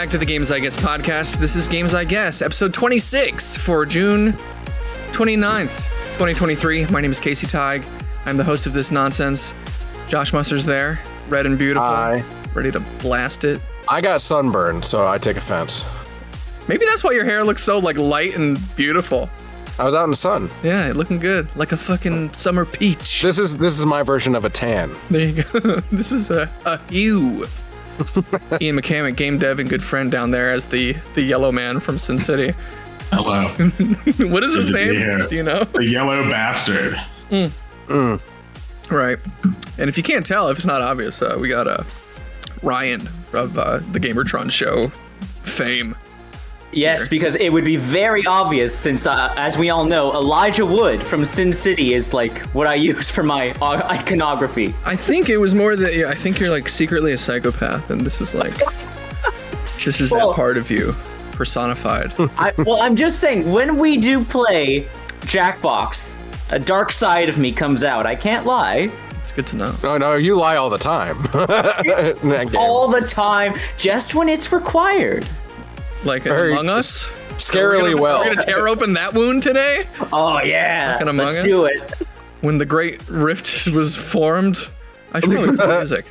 back to the Games I Guess podcast. This is Games I Guess, episode 26 for June 29th, 2023. My name is Casey Tig. I'm the host of this nonsense. Josh Muster's there, red and beautiful, Hi. ready to blast it. I got sunburned, so I take offense. Maybe that's why your hair looks so like light and beautiful. I was out in the sun. Yeah, looking good, like a fucking summer peach. This is this is my version of a tan. There you go. this is a, a hue. Ian McCamick, game dev and good friend down there as the the yellow man from Sin City. Hello, what is his Good to name? here. Do you know? the yellow bastard. Right. And if you can't tell, if it's not obvious, uh, we got uh, Ryan of uh, the Gamertron show fame. Yes, because it would be very obvious since, uh, as we all know, Elijah Wood from Sin City is like what I use for my uh, iconography. I think it was more that yeah, I think you're like secretly a psychopath, and this is like this is that part of you personified. I, well, I'm just saying, when we do play Jackbox, a dark side of me comes out. I can't lie. it's good to know. Oh no, you lie all the time. In that game. All the time, just when it's required. Like Very Among Us. Scarily We're gonna- well. We're gonna tear open that wound today Oh, yeah. Fucking Among Let's Us? do it. when the Great Rift was formed. I should probably play music.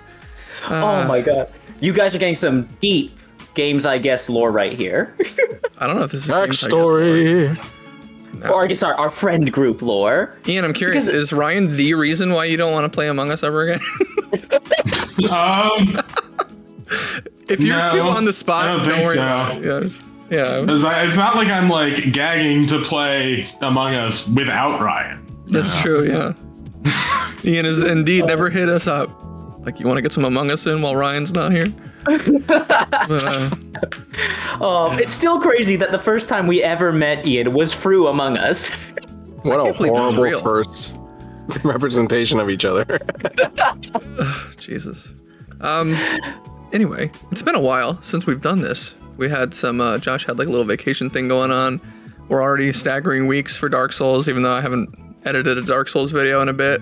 oh, my God. You guys are getting some deep games, I guess, lore right here. I don't know if this is games, I guess. Backstory. or I guess our, our friend group lore. Ian, I'm curious. Because- Is Ryan the reason why you don't want to play Among Us ever again? Um, if you're No, too on the spot, I don't don't think worry. so. Yeah, yeah, it's, it's not like I'm like gagging to play Among Us without Ryan. that's true. Yeah. Ian has indeed never hit us up. Like, you want to get some Among Us in while Ryan's not here? but, uh, Um, it's still crazy that the first time we ever met Ian was through Among Us. What a can't believe that's horrible first representation of each other. Jesus. Um. Anyway, it's been a while since we've done this. We had some. Uh, Josh had like a little vacation thing going on. We're already staggering weeks for Dark Souls, even though I haven't edited a Dark Souls video in a bit.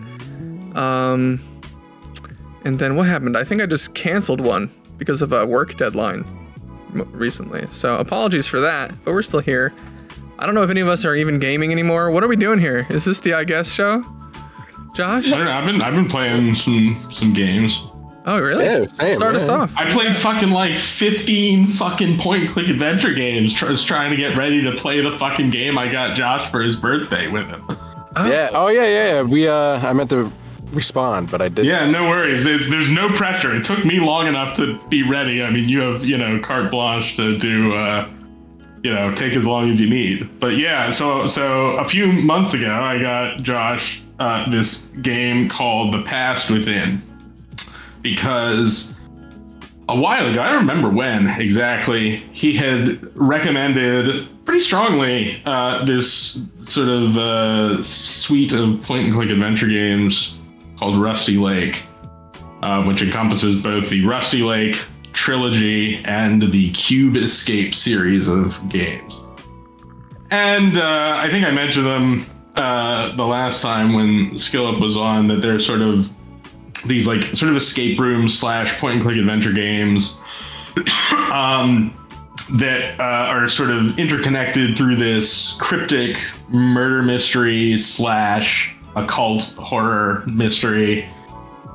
Um. And then what happened? I think I just canceled one because of a work deadline recently. So apologies for that, but we're still here. I don't know if any of us are even gaming anymore. What are we doing here? Is this the I guess show? Josh? I don't know. I've been I've been playing some some games. Oh, really? Yeah, same, Start us off. I played fucking like 15 fucking point and click adventure games. Tr- was trying to get ready to play the fucking game I got Josh for his birthday with him. yeah. Oh yeah, yeah, yeah. We uh I meant to respond, but I didn't. Yeah, no worries. It's, there's no pressure. It took me long enough to be ready. I mean, you have, you know, carte blanche to do, uh, you know, take as long as you need. But yeah, so so a few months ago, I got Josh uh, this game called The Past Within because a while ago, I don't remember when exactly, he had recommended pretty strongly uh, this sort of uh, suite of point and click adventure games called Rusty Lake, uh, which encompasses both the Rusty Lake trilogy and the Cube Escape series of games. And uh, I think I mentioned them uh, the last time when Skillup was on that they're sort of these like sort of escape room slash point and click adventure games um, that uh, are sort of interconnected through this cryptic murder mystery slash occult horror mystery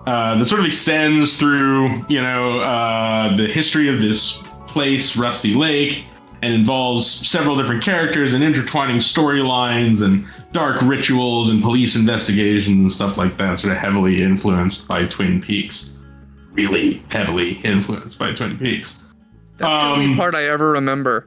uh, that sort of extends through you know uh, the history of this place, Rusty Lake, and involves several different characters and intertwining storylines and dark rituals and police investigations and stuff like that. Sort of heavily influenced by Twin Peaks. Really heavily influenced by Twin Peaks. That's the only Um, part I ever remember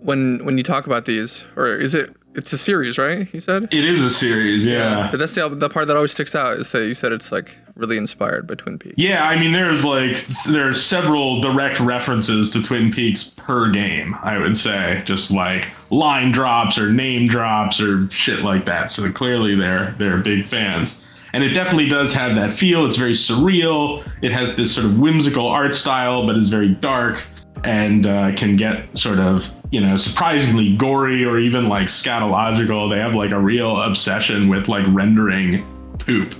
when when you talk about these, or is it? It's a series, right? You said. It is a series, yeah. But that's the the part that always sticks out is that you said it's like really inspired by Twin Peaks. Yeah, I mean, there's like there's several direct references to Twin Peaks per game. I would say, just like line drops or name drops or shit like that. So clearly, they're they're big fans, and it definitely does have that feel. It's very surreal. It has this sort of whimsical art style, but is very dark and uh, can get sort of you know surprisingly gory or even like scatological. They have like a real obsession with like rendering poop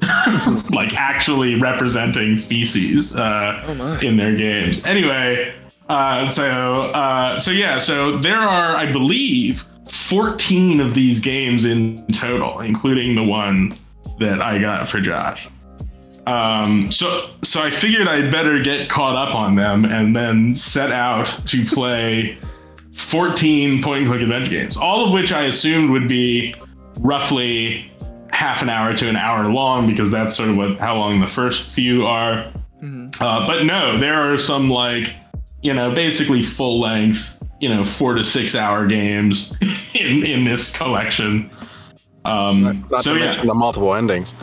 like actually representing feces uh, Oh in their games. Anyway, Uh, so uh, so yeah, so there are, I believe, 14 of these games in total, including the one that I got for Josh. Um, so so I figured I'd better get caught up on them and then set out to play 14 point and click adventure games, all of which I assumed would be roughly half an hour to an hour long because that's sort of what how long the first few are. Uh, but no, there are some like you know basically full length you know four to six hour games in in this collection. Um, Not so to yeah, the multiple endings.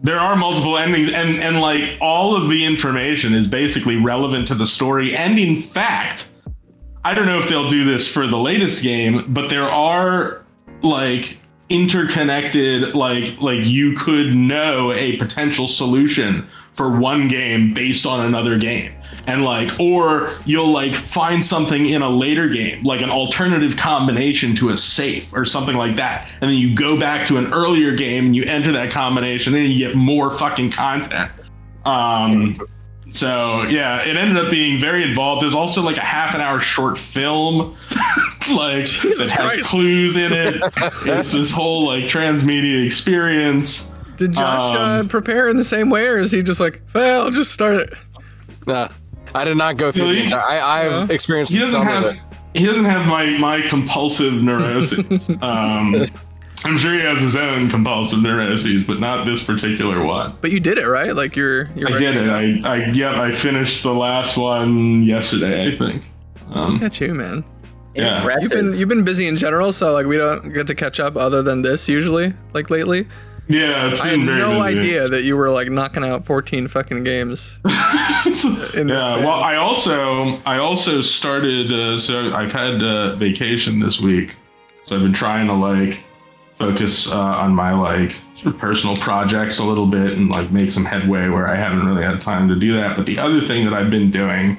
there are multiple endings and and like all of the information is basically relevant to the story and in fact i don't know if they'll do this for the latest game but there are like interconnected like like you could know a potential solution for one game based on another game. And like or you'll like find something in a later game like an alternative combination to a safe or something like that. And then you go back to an earlier game and you enter that combination and you get more fucking content. Um so yeah it ended up being very involved there's also like a half an hour short film like that has Christ. clues in it it's this whole like transmedia experience Did Josh uh, Um, prepare in the same way, or is he just like, well, I'll just start it? Nah, I did not go through Really? the entire. I, I've Yeah. experienced he doesn't some have of it. he doesn't have my my compulsive neurosis. um, I'm sure he has his own compulsive neuroses, but not this particular one. But you did it, right? Like you're. you're I did it. go. I I yep. I finished the last one yesterday. I think. Um, Look at you, man. Yeah. Impressive. You've been you've been busy in general, so like we don't get to catch up other than this usually. Like lately, yeah, it's I had very no busy. idea that you were like knocking out 14 fucking games. in Yeah, span. well, I also I also started. Uh, so I've had uh, vacation this week, so I've been trying to like focus uh, on my like sort of personal projects a little bit and like make some headway where I haven't really had time to do that. But the other thing that I've been doing,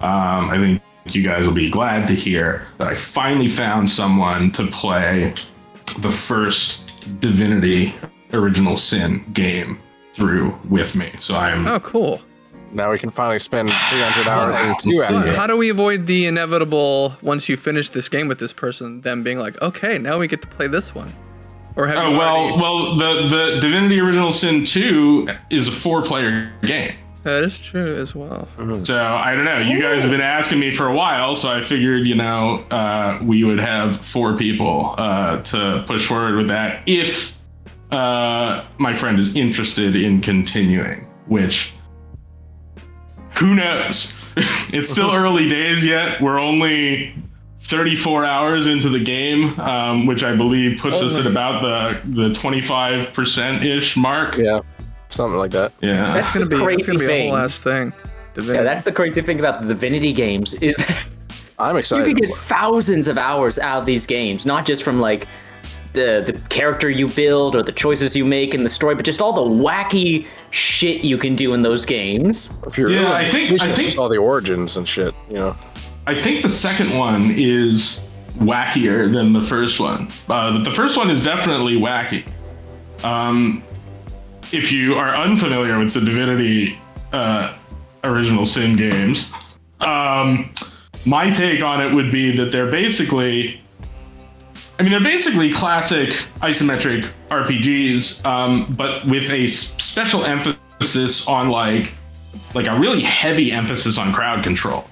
um, I think you guys will be glad to hear that I finally found someone to play the first Divinity Original Sin game through with me. So I'm oh, cool. Now we can finally spend 300 hours in two hours. How do we avoid the inevitable once you finish this game with this person, them being like, okay, now we get to play this one? Or have Oh you well, already- well the the Divinity Original Sin 2 is a four player game. that is true as well. So I don't know. You guys have been asking me for a while, so I figured you know uh, we would have four people uh, to push forward with that if uh, my friend is interested in continuing. Which who knows? it's still early days yet. We're only 34 hours into the game, um, which I believe puts Oh us at about the the 25 percent ish mark. Yeah, something like that. Yeah. That's gonna be that's crazy gonna be a thing. whole ass thing. yeah, that's the crazy thing about the Divinity games is that I'm excited. you excited. could get thousands of hours out of these games, not just from like the the character you build or the choices you make in the story, but just all the wacky shit you can do in those games. If you're Yeah, really I think- ambitious, I think- all the origins and shit. You know, I think the second one is wackier than the first one. Uh, the first one is definitely wacky. Um, if you are unfamiliar with the Divinity uh, Original Sin games, um, my take on it would be that they're basically. I mean, they're basically classic isometric RPGs, um, but with a special emphasis on like, like a really heavy emphasis on crowd control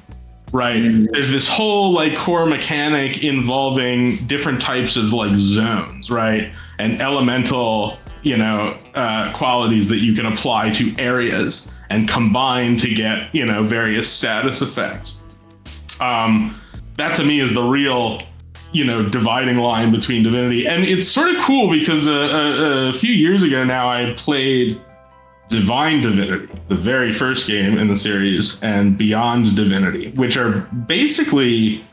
right. There's this whole like core mechanic involving different types of like zones right? And elemental you know uh, qualities that you can apply to areas and combine to get you know various status effects. Um, that to me is the real you know dividing line between divinity. And it's sort of cool because a, a, a few years ago now i played Divine Divinity, the very first game in the series, and Beyond Divinity, which are basically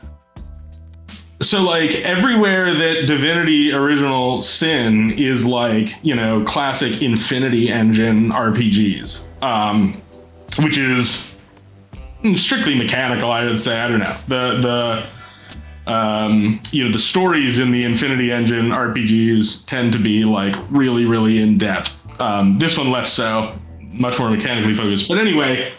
so like everywhere that Divinity Original Sin is like, you know, classic Infinity Engine RPGs, um, which is strictly mechanical, I would say. I don't know. The the um, you know the stories in the Infinity Engine RPGs tend to be like really really in depth. Um, this one less so, much more mechanically focused. But anyway,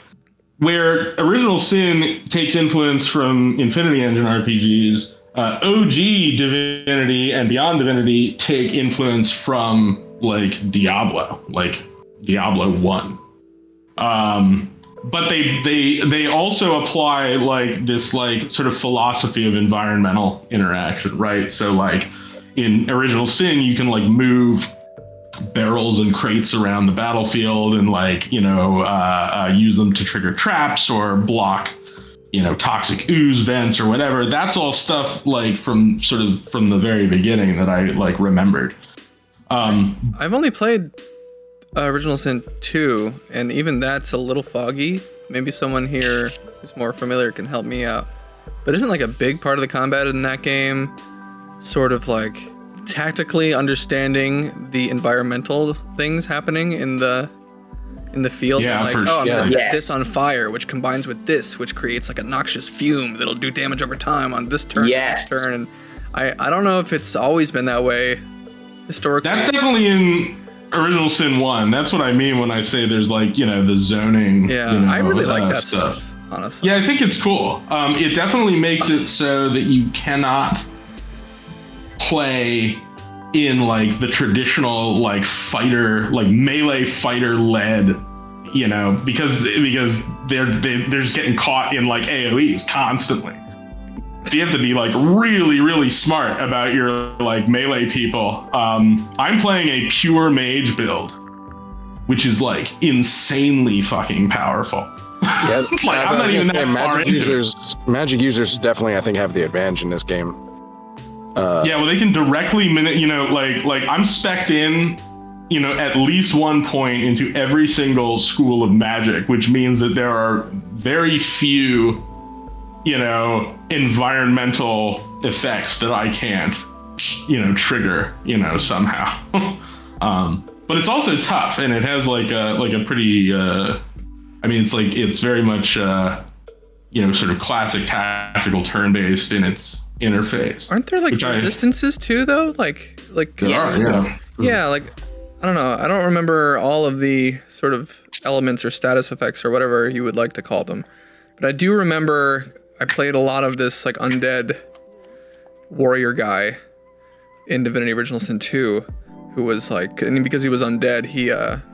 where Original Sin takes influence from Infinity Engine RPGs, uh, OG Divinity and Beyond Divinity take influence from like Diablo, like Diablo One. Um, but they they they also apply like this like sort of philosophy of environmental interaction, right? So like in Original Sin, you can like move barrels and crates around the battlefield and like you know uh, uh, use them to trigger traps or block you know toxic ooze vents or whatever that's all stuff like from sort of from the very beginning that i like remembered um I've only played uh, Original Sin 2, and even that's a little foggy. Maybe someone here who's more familiar can help me out. But isn't like a big part of the combat in that game sort of like tactically understanding the environmental things happening in the in the field? Yeah, like, for oh, I'm sure. gonna set Yes. this on fire, which combines with this, which creates like a noxious fume that'll do damage over time on this turn, Yes. next turn. And I, I don't know if it's always been that way historically. that's definitely in original sin 1 that's what i mean when i say there's like you know the zoning yeah, you know, I really like that stuff. Honestly. Yeah, I think it's cool. Um, it definitely makes it so that you cannot play in like the traditional like fighter, like melee fighter led, you know, because because they're they, they're just getting caught in like AOE's constantly. So you have to be like really really smart about your like melee people. Um, I'm playing a pure mage build, which is like insanely fucking powerful. Yeah, Like, I'm not even that far magic into it. users. Magic users definitely, I think, have the advantage in this game. Uh, Yeah, well, they can directly. You know, like like I'm specced in. You know, at least one point into every single school of magic, which means that there are very few, you know, environmental effects that I can't, you know, trigger. You know, somehow. um, but it's also tough, and it has like a like a pretty. Uh, I mean, it's like it's very much. Uh, you know, sort of classic tactical turn-based in its interface. Aren't there like Which I- resistances too, though? Like, like There Yes. are, yeah. yeah, like I don't know. I don't remember all of the sort of elements or status effects or whatever you would like to call them, but I do remember I played a lot of this like undead warrior guy in Divinity Original Sin 2, who was like, and because he was undead, he uh he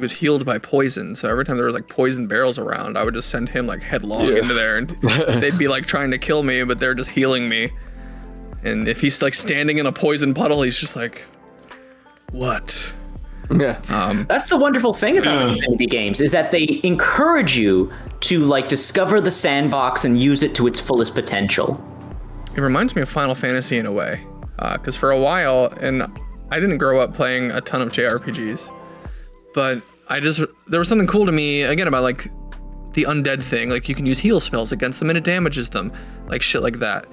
was healed by poison. So every time there was like poison barrels around, I would just send him like headlong Yeah. into there, and they'd be like trying to kill me, but they're just healing me. And if he's like standing in a poison puddle, he's just like, what? yeah. Um, That's the wonderful thing about Yeah. Infinity games is that they encourage you to like discover the sandbox and use it to its fullest potential. it reminds me of Final Fantasy in a way, because for a while, and I didn't grow up playing a ton of JRPGs, but I just there was something cool to me again about like the undead thing. Like you can use heal spells against them and it damages them, like shit like that.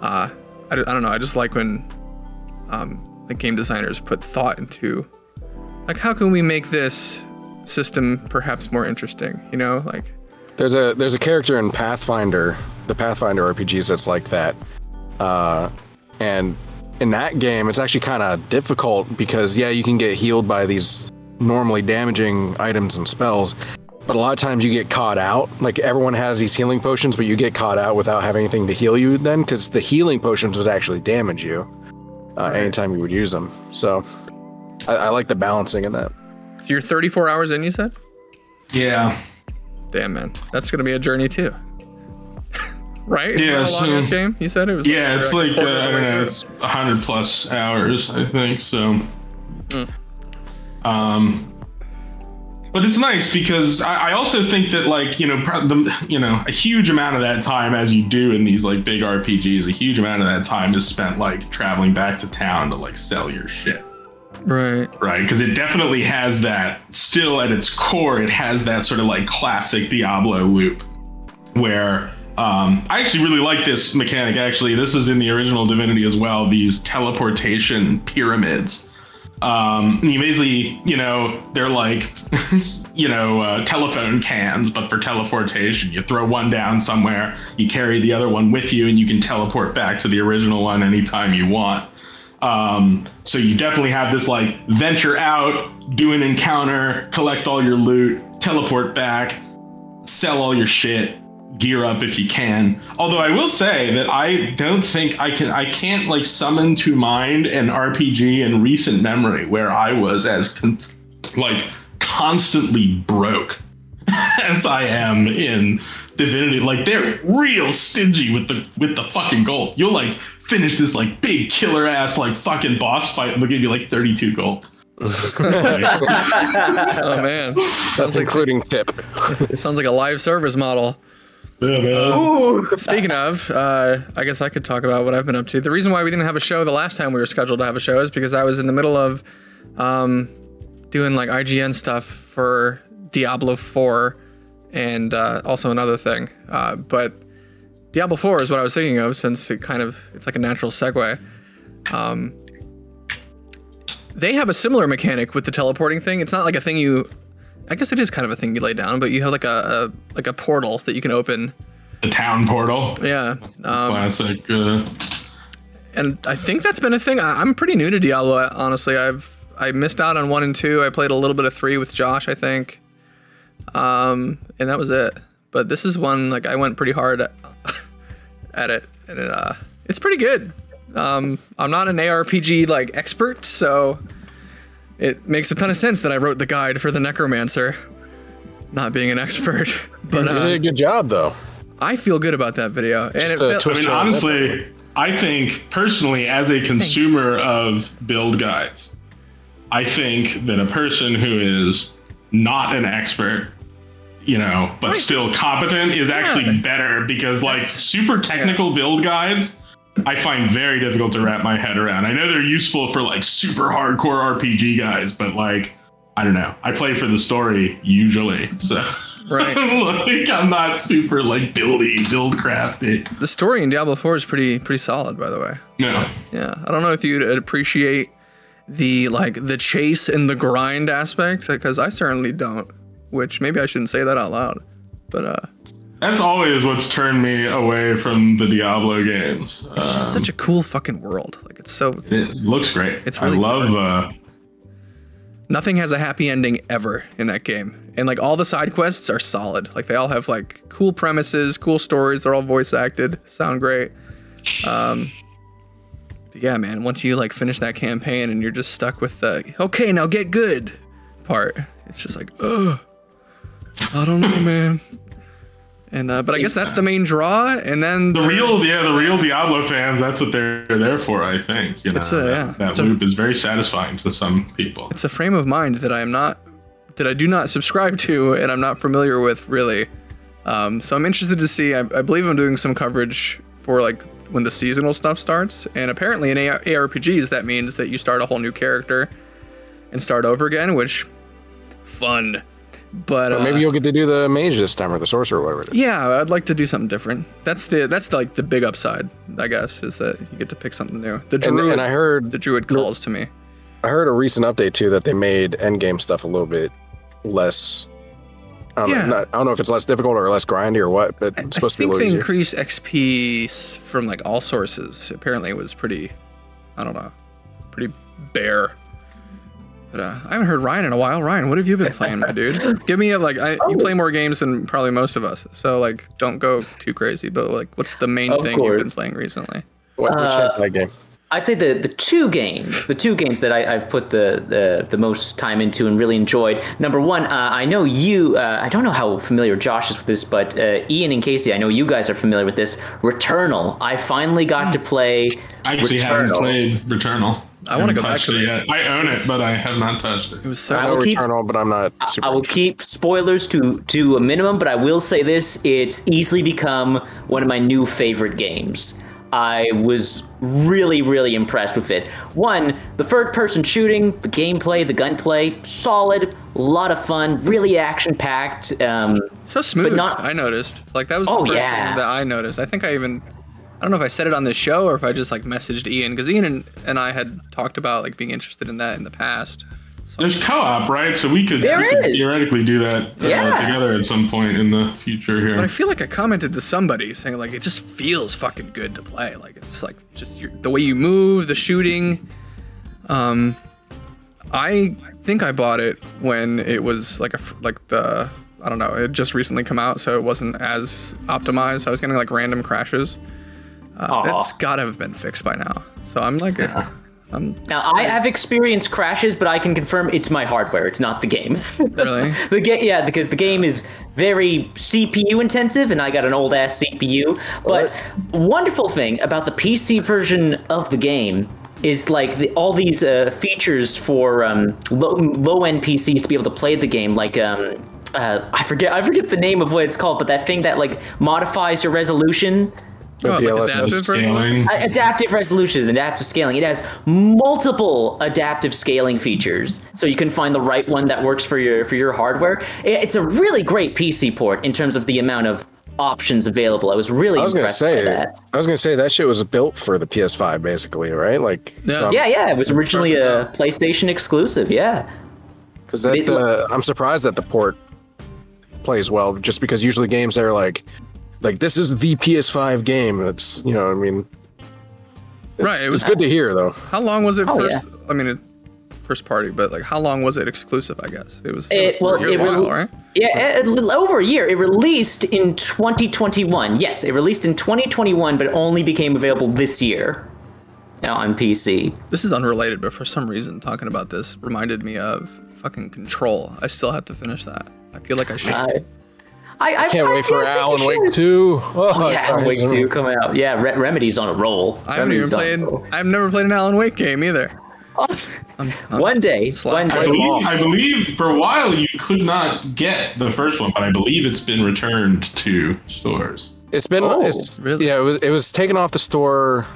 Uh, I, don't- I don't know. I just like when um, the game designers put thought into like how can we make this system perhaps more interesting. You know, like There's a there's a character in Pathfinder, the Pathfinder RPGs that's like that, uh, and in that game it's actually kind of difficult because yeah you can get healed by these normally damaging items and spells, but a lot of times you get caught out. Like everyone has these healing potions, but you get caught out without having anything to heal you then because the healing potions would actually damage you uh, anytime you would use them. So I, I like the balancing in that. so you're 34 hours in. You said, Yeah. damn man, that's gonna be a journey too. right? Yeah, that a long so- ass game. You said it was. Yeah, it's a like, uh, I don't know, through. it's 100 plus hours, I think. So, um, but it's nice because I, I also think that, like, you know, the, you know, a huge amount of that time, as you do in these like big RPGs, a huge amount of that time is spent like traveling back to town to like sell your shit. right. right? Because it definitely has that, still at its core, it has that sort of like classic Diablo loop where um, I actually really like this mechanic. Actually, this is in the original Divinity as well. These teleportation pyramids. Um, you basically, you know, they're like, you know, uh, telephone cans, but for teleportation. You throw one down somewhere, you carry the other one with you, and you can teleport back to the original one anytime you want. Um, so you definitely have this like venture out, do an encounter, collect all your loot, teleport back. sell all your shit, gear up if you can. Although I will say that I don't think I can I can't like summon to mind an RPG in recent memory where I was as con- like constantly broke as I am in Divinity. Like they're real stingy with the with the fucking gold. You'll like finish this like big killer ass like fucking boss fight and they'll give you like 32 gold. Oh man, That's including tip. it sounds like a live service model. Yeah. Speaking of, uh, I guess I could talk about what I've been up to. The reason why we didn't have a show the last time we were scheduled to have a show is because I was in the middle of um, doing like IGN stuff for Diablo 4 and uh, also another thing. Uh, but Diablo 4 is what I was thinking of since it kind of it's like a natural segue. Um, they have a similar mechanic with the teleporting thing. It's not like a thing you I guess it is kind of a thing you lay down, but you have like a, a like a portal that you can open. The town portal. Yeah. Um, Classic. Uh, and I think that's been a thing. I, I'm pretty new to Diablo, honestly. I've I missed out on one and two. I played a little bit of three with Josh, I think, um, and that was it. But this is one like I went pretty hard at, at it, and it, uh, it's pretty good. Um, I'm not an ARPG like expert, so it makes a ton of sense that I wrote the guide for the Necromancer, not being an expert. But You did a uh, good job though. I feel good about that video, and it Just a felt- I twist mean, honestly, I think personally, as a consumer of build guides, I think that a person who is not an expert, you know, but Right, still competent is actually better because, like, That's- super technical build guides. I find very difficult to wrap my head around. I know they're useful for like super hardcore RPG guys, but like, I don't know. I play for the story usually, so Right. like I'm not super like buildy, build crafty. the story in Diablo 4 is pretty pretty solid, by the way. No. Yeah, I don't know if you'd appreciate the like the chase and the grind aspect because I certainly don't. Which maybe I shouldn't say that out loud, but uh, That's always what's turned me away from the Diablo games. it's Uh, just such a cool fucking world. Like it's so it looks great. It's really I love. Uh, nothing has a happy ending ever in that game, and like all the side quests are solid. Like they all have like cool premises, cool stories. They're all voice acted, sound great. Um, yeah, man. Once you like finish that campaign and you're just stuck with the okay, now get good part, it's just like, ugh. I don't know, man. And uh, but I guess that's the main draw, and then the real, yeah, the real Diablo fans. That's what they're there for. I think. You know, It's a- that, yeah, that it's a- loop is very satisfying to some people. it's a frame of mind that I am not that I do not subscribe to and I'm not familiar with really. Um, so I'm interested to see. I, I believe I'm doing some coverage for like when the seasonal stuff starts, and apparently in AR- ARPGs that means that you start a whole new character and start over again, which fun. But Or uh, maybe you'll get to do the mage this time or the sorcerer or whatever it is. yeah, I'd like to do something different. That's the that's like the big upside, I guess, is that you get to pick something new. The And, druid, and I heard the druid calls to me. I heard a recent update too that they made endgame stuff a little bit less. I don't, Yeah. know, not, I don't know if it's less difficult or less grindy or what, but it's supposed I to be a think they increased XP from like all sources. Apparently, it was pretty, I don't know, pretty bare. But uh, I haven't heard Ryan in a while. Ryan, what have you been playing, my dude? Give me a like. I, you play more games than probably most of us, so like, don't go too crazy. But like, what's the main Of thing you've been playing recently? What, which Uh, hentai game? I'd say the the two games, the two games that I, I've put the, the the most time into and really enjoyed. Number one, uh, I know you. Uh, I don't know how familiar Josh is with this, but uh, Ian and Casey, I know you guys are familiar with this. Returnal. I finally got to play. I actually haven't played Returnal. I wanna Haven't go back to it it. yet. I own it, but I have not touched it. It was so. I will know keep- Returnal, but I'm not super. I will interested. keep spoilers to to a minimum, but I will say this: it's easily become one of my new favorite games. I was really, really impressed with it. One, the third-person shooting, the gameplay, the gunplay, solid, a lot of fun, really action-packed. Um, so smooth. But not- I noticed. Like that was the Oh, first yeah. thing that I noticed. I think I even. I don't know if I said it on this show or if I just like messaged Ian because Ian and, and I had talked about like being interested in that in the past. There's co-op, right? So we could, There we could theoretically do that uh, Yeah. together at some point in the future here. But I feel like I commented to somebody saying like it just feels fucking good to play. Like it's like just your, the way you move, the shooting. Um, I think I bought it when it was like a like the I don't know. It just recently come out, so it wasn't as optimized. I was getting like random crashes. Uh, Aw. it's gotta have been fixed by now. So I'm like, I'm Now I have experienced crashes, but I can confirm it's my hardware. It's not the game. really. the game, yeah, because the game is very CPU intensive, and I got an old ass CPU. But wonderful thing about the PC version of the game is like the, all these uh, features for um, low, low end PCs to be able to play the game, like. Um, uh, I forget. I forget the name of what it's called, but that thing that like modifies your resolution. The Oh, like adaptive resolution? Uh, adaptive resolution, adaptive scaling. It has multiple adaptive scaling features, so you can find the right one that works for your for your hardware. I- It's a really great PC port in terms of the amount of options available. I was really I was gonna impressed say, by that. I was gonna say that shit was built for the PS5, basically, right? Like, Yeah. Yeah, yeah, it was originally a PlayStation exclusive. Yeah, Because that, It- uh, I'm surprised that the port plays well, just because usually games are like, like this is the PS5 game. It's you know, I mean, Right, it was- good to hear though. How long was it Oh, first? I mean, it, first party, but like, how long was it exclusive? I guess it was. It- was well, for a it while, was- right? yeah, a, a little over a year. It released in 2021. Yes, it released in 2021, but only became available this year. Now on PC. This is unrelated, but for some reason, talking about this reminded me of fucking Control. I still have to finish that. I feel like I should. I, I, I Can't I wait for Alan you Wake 2. Oh, Yeah, Alan Wake 2 coming out. Yeah, Re- Remedy's on a roll. I haven't even Remedy's on played. I've never played an Alan Wake game either. I'm- one day, Slack. one I day. believe, I believe for a while you could not get the first one, but I believe it's been returned to stores. It's been, Oh, it's, really? Yeah, it was, it was taken off the store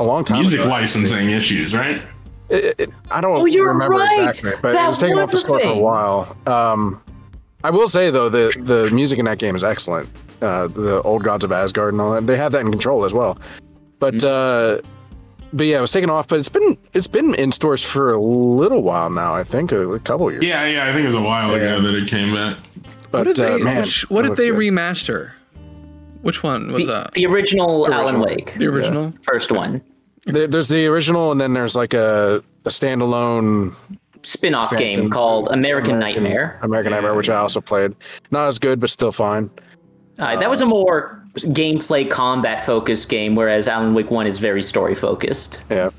a long time Music ago. licensing issues, right? It, it, I don't Oh, you're remember right. exactly, but That it was taken off the a store for a while. Um, I will say though, the the music in that game is excellent. Uh, the old gods of Asgard and all that. They have that in control as well. But Mm-hmm. uh, but yeah, it was taken off. But it's been it's been in stores for a little while now. I think a, a couple years. Yeah, yeah. I think it was a while Yeah. ago that it came back. But What did uh, they? man, which, what it did they good. remaster? Which one was The, that? the original Alan original. Wake, The original. first one. There's the original, and then there's like a a standalone Spin-off game called American Nightmare. American Nightmare, which I also played. Not as good, but still fine. Uh, that was a more gameplay combat focused game, whereas Alan Wake 1 is very story focused. Yeah.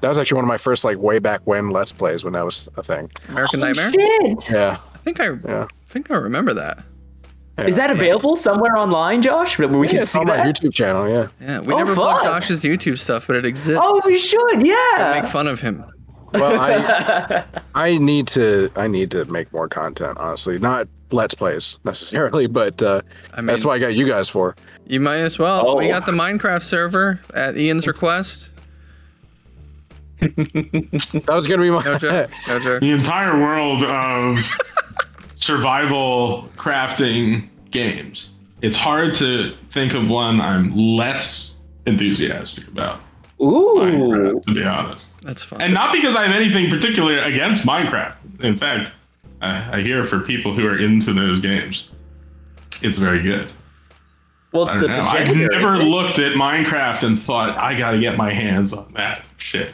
That was actually one of my first like way back when Let's Plays when that was a thing. American Nightmare. Shit! Yeah. I think I. Yeah. I think I remember that. Is that available somewhere online, Josh? Where we Yeah, can it's see on my that? YouTube channel, yeah. Yeah, we Oh, never plug fuck. Josh's YouTube stuff, but it exists. Oh, we should, yeah. Make fun of him. Well, I I need to I need to make more content, honestly. Not Let's Plays necessarily, but uh, I mean- that's what I got you guys for. You might as well. We Oh. got the Minecraft server at Ian's request. That was gonna be my No joke. No joke. The entire world of survival crafting games. It's hard to think of one I'm less enthusiastic about. Ooh. Minecraft, to be honest. That's fine. And not because I have anything particular against Minecraft. In fact, I, I hear for people who are into those games, it's very good. Well, it's I the don't know. I've progenitor. never isn't looked at Minecraft and thought I gotta get my hands on that shit.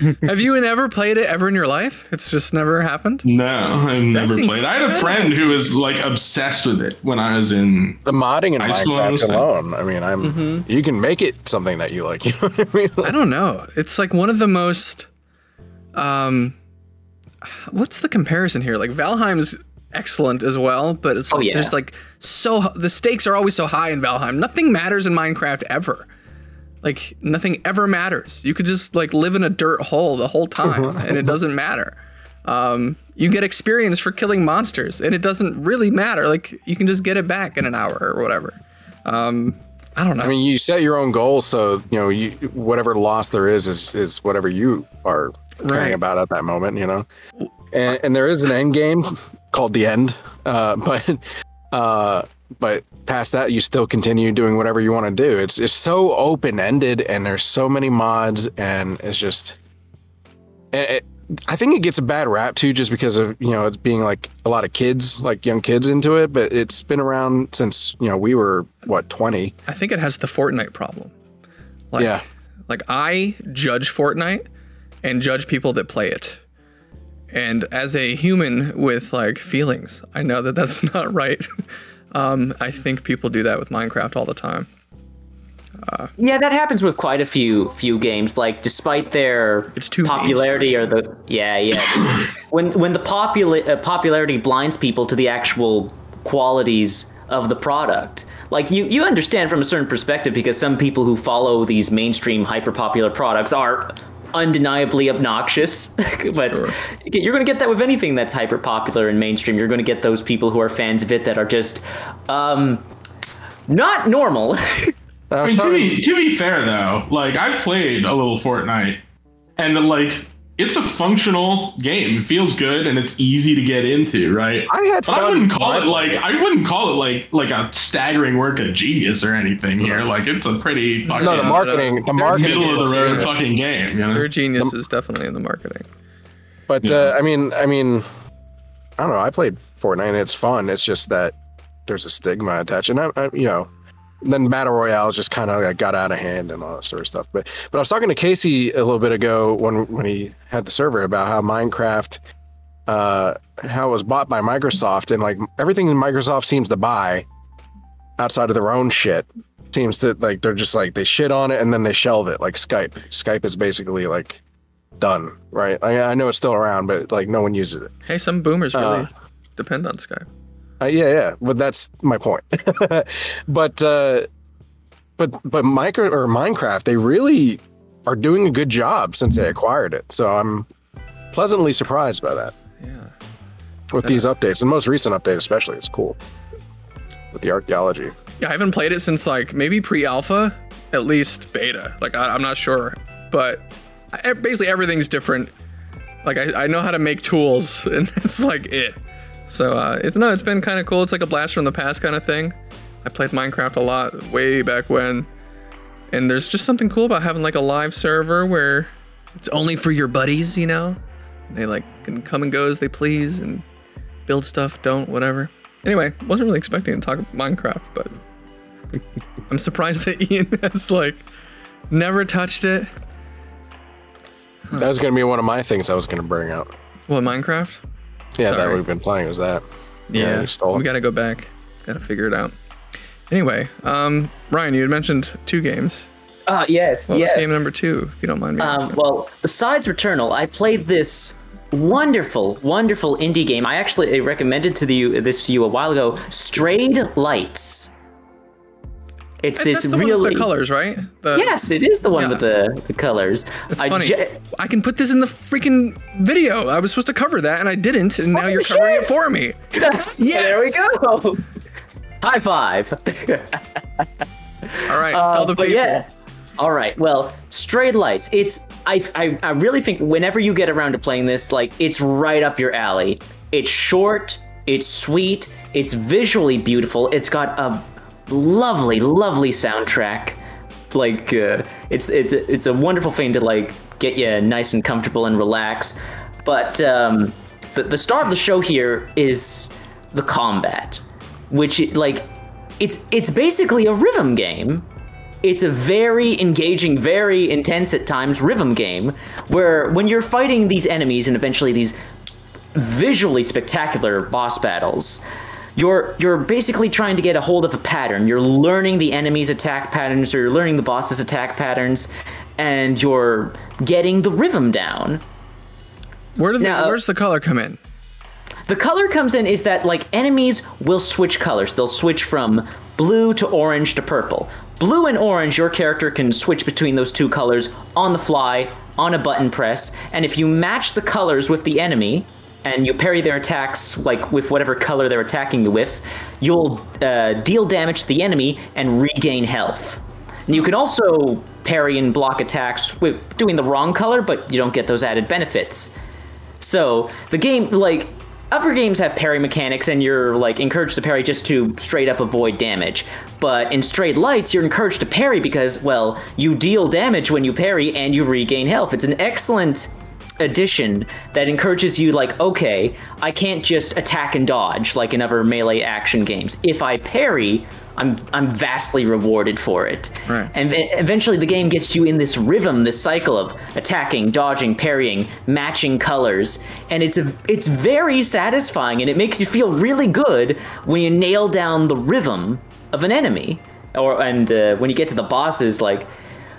Have you ever played it ever in your life? It's just never happened. No, I've never That's played. I had a friend who was like obsessed with it when I was in. the modding in Minecraft alone. I mean, I'm you can make it something that you like. You know what I mean? I don't know. It's like one of the most. Um, what's the comparison here? Like Valheim's excellent as well, but it's like yeah. there's like so the stakes are always so high in Valheim. Nothing matters in Minecraft ever. Like nothing ever matters. You could just like live in a dirt hole the whole time, and it doesn't matter. Um, you get experience for killing monsters, and it doesn't really matter. Like you can just get it back in an hour or whatever. Um, I don't know. I mean, you set your own goals, so you know, you whatever loss there is is is whatever you are Right. caring about at that moment. You know, and, and there is an end game called the end, uh, but uh, but past that, you still continue doing whatever you want to do. It's it's so open ended, and there's so many mods, and it's just. It, it- I think it gets a bad rap too, just because of you know it's being like a lot of kids, like young kids, into it. But it's been around since you know we were what twenty. I think it has the Fortnite problem. Like, Yeah. Like I judge Fortnite and judge people that play it. And as a human with like feelings, I know that that's not right. Um, I think people do that with Minecraft all the time. Yeah, that happens with quite a few few games. Like, despite their popularity or the yeah yeah, when when the popula- uh, popularity blinds people to the actual qualities of the product. Like you you understand from a certain perspective because some people who follow these mainstream hyper popular products are undeniably obnoxious but Sure. you're going to get that with anything that's hyper popular and mainstream you're going to get those people who are fans of it that are just um not normal I I mean, to be, to be fair though, like I've played a little Fortnite, and like it's a functional game. It feels good and it's easy to get into, right? I had But I wouldn't call it like I wouldn't call it like like a staggering work of genius or anything here. Like it's a pretty fucking no, the marketing, the marketing. middle of the road Yeah. fucking game. You know? Their genius is definitely in the marketing. But Yeah. uh, I mean, I mean, I don't know. I played Fortnite. and It's fun. It's just that there's a stigma attached, and I, I you know, then battle royale just kind of like got out of hand and all that sort of stuff. But but I was talking to Casey a little bit ago when when he had the server about how Minecraft, uh, how it was bought by Microsoft, and like everything Microsoft seems to buy outside of their own shit seems to like they're just like they shit on it and then they shelve it like Skype. Skype is basically like done, right? I, I know it's still around, but like no one uses it. Hey, some boomers really Uh, depend on Skype. Uh, yeah, yeah, but that's my point. but uh, but but micro or Minecraft, they really are doing a good job since they acquired it. So I'm pleasantly surprised by that Yeah. with these updates, and most recent update especially. It's cool with the archaeology. Yeah, I haven't played it since like maybe pre-alpha, at least beta. Like I, I'm not sure, but basically everything's different. Like I, I know how to make tools, and it's like it. So uh, it's no, it's been kind of cool. It's like a blast from the past kind of thing. I played Minecraft a lot way back when, and there's just something cool about having like a live server where it's only for your buddies. You know, they like can come and go as they please and build stuff, don't whatever. Anyway, wasn't really expecting to talk Minecraft, but I'm surprised that Ian has like never touched it. That was going to be one of my things I was going to bring up. What Minecraft? Yeah, that we've been playing was that. Yeah, you stole we got to go back. Got to figure it out. Anyway, um, Ryan, you had mentioned two games. Ah, yes, What yes. game number two, if you don't mind me Um, well, besides Returnal, I played this wonderful, wonderful indie game. I actually recommended to the, this to you a while ago. Strayed Lights. It's this That's the one really with the colors, right? The, yes, it is the one Yeah. with the, the colors. It's I funny. ju- I can put this in the freaking video. I was supposed to cover that, and I didn't, and now Oh, you're covering shit. it for me. Yes. There we go. High five. All right, Uh, tell the people. yeah. All right. Well, Strayed Lights. It's I, I I really think whenever you get around to playing this, like it's right up your alley. It's short. It's sweet. It's visually beautiful. It's got a lovely, lovely soundtrack. Like uh, it's it's it's a wonderful thing to like get you nice and comfortable and relax. But um, the the star of the show here is the combat, which like it's it's basically a rhythm game it's a very engaging, very intense at times rhythm game where when you're fighting these enemies and eventually these visually spectacular boss battles, you're you're basically trying to get a hold of a pattern. You're learning the enemy's attack patterns, or you're learning the boss's attack patterns, and you're getting the rhythm down. Where did Now, uh, where's the color come in? The color comes in is that like enemies will switch colors. They'll switch from blue to orange to purple. Blue and orange, your character can switch between those two colors on the fly, on a button press, and if you match the colors with the enemy and you parry their attacks like with whatever color they're attacking you with, you'll uh, deal damage to the enemy and regain health. And you can also parry and block attacks with doing the wrong color, but you don't get those added benefits. So the game, like other games, have parry mechanics, and you're like encouraged to parry just to straight up avoid damage. But in Strayed Lights, you're encouraged to parry because, well, you deal damage when you parry and you regain health. It's an excellent addition that encourages you like okay i can't just attack and dodge like in other melee action games if i parry I'm I'm vastly rewarded for it. Right. And eventually the game gets you in this rhythm, this cycle of attacking, dodging, parrying, matching colors, and it's a, it's very satisfying and it makes you feel really good when you nail down the rhythm of an enemy. Or and uh, when you get to the bosses like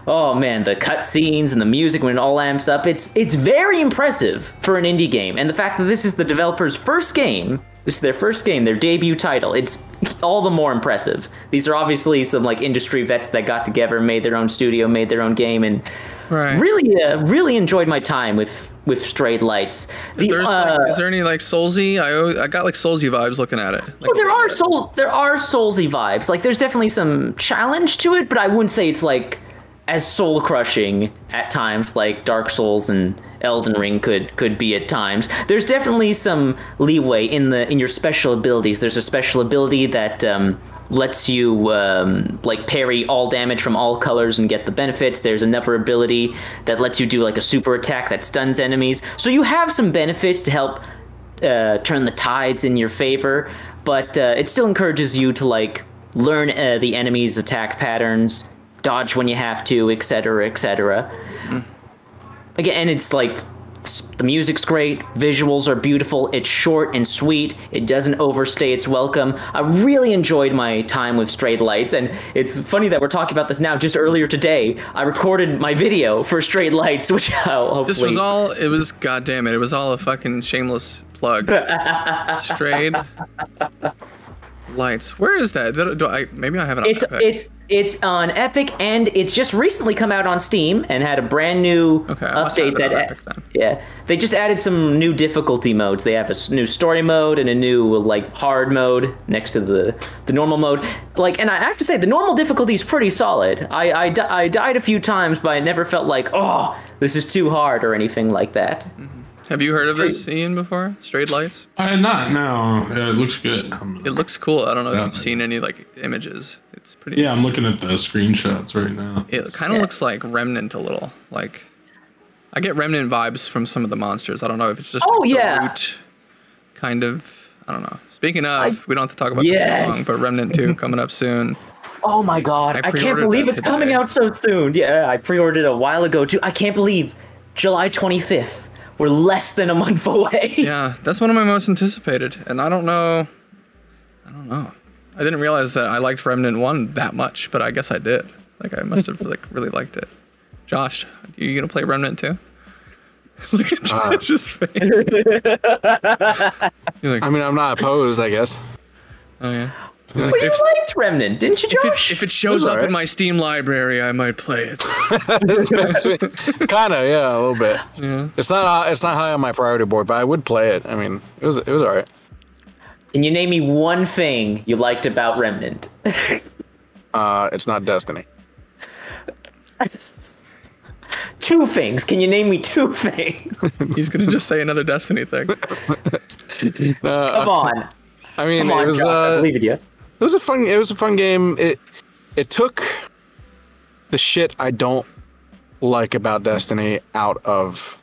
Oh man, the cutscenes and the music when it all amps up, it's it's very impressive for an indie game. And the fact that this is the developer's first game, this is their first game, their debut title, it's all the more impressive. These are obviously some like industry vets that got together, made their own studio, made their own game, and Right. really, uh, really enjoyed my time with with Strayed Lights. The, uh, like, is there any like Soulsy? I I got like Soulsy vibes looking at it. Like, Well, there are soul there are soulsy vibes. Like there's definitely some challenge to it, but I wouldn't say it's like as soul crushing at times like Dark Souls and Elden Ring could could be at times. There's definitely some leeway in the in your special abilities. There's a special ability that um, lets you um, like parry all damage from all colors and get the benefits. There's another ability that lets you do like a super attack that stuns enemies. So you have some benefits to help uh, turn the tides in your favor, but uh, it still encourages you to like learn uh, the enemy's attack patterns, dodge when you have to, etc., etc. Mm-hmm. Again, and it's like s- the music's great, visuals are beautiful, it's short and sweet, it doesn't overstay its welcome. I really enjoyed my time with Strayed Lights, and it's funny that we're talking about this now. Just earlier today, I recorded my video for Strayed Lights, which I'll hopefully. This was all. It was. goddamn it! It was all a fucking shameless plug. Strayed lights. Where is that? Do, I? Maybe I have it. It's Epic. it's it's on Epic and it's just recently come out on Steam and had a brand new Okay, I must have update that Epic then. yeah they just added some new difficulty modes. They have a new story mode and a new like hard mode next to the the normal mode. Like and I have to say the normal difficulty is pretty solid. I I, di- I died a few times but I never felt like oh this is too hard or anything like that. Mm-hmm. Have you heard of this, Ian? Before Strayed Lights. I had not no. Yeah, it looks good. It looks cool. I don't know if Yeah. you've seen any like images. It's pretty. yeah, I'm looking at the screenshots right now. It kind of Yeah. looks like Remnant a little. Like, I get Remnant vibes from some of the monsters. I don't know if it's just Oh, like, yeah. root kind of. I don't know. Speaking of, we don't have to talk about this Yes. too long, but Remnant 2 coming up soon. Oh my god, I I, can't believe that it's coming out so soon. Yeah, I pre-ordered it a while ago too. I can't believe July 25th. We're less than a month away. Yeah, that's one of my most anticipated, and I don't know. I don't know. I didn't realize that I liked Remnant 1 that much, but I guess I did. Like I must have like really liked it. Josh, are you gonna play Remnant 2? Look at uh, Josh's face. Like, I mean, I'm not opposed, I guess. oh yeah. He's like, But you if, liked Remnant, didn't you, if Josh? it, if it shows was up in my Steam library, I might play it. kind of, yeah, a little bit. Yeah. It's not uh, it's not high on my priority board, but I would play it. I mean, it was it was all right. Can you name me one thing you liked about Remnant? Uh, it's not Destiny. two things. Can you name me two things? He's gonna just say another Destiny thing. Come on. I mean, Come on, it was Josh. I uh, believe in you. It was a fun it was a fun game. It it took the shit I don't like about Destiny out of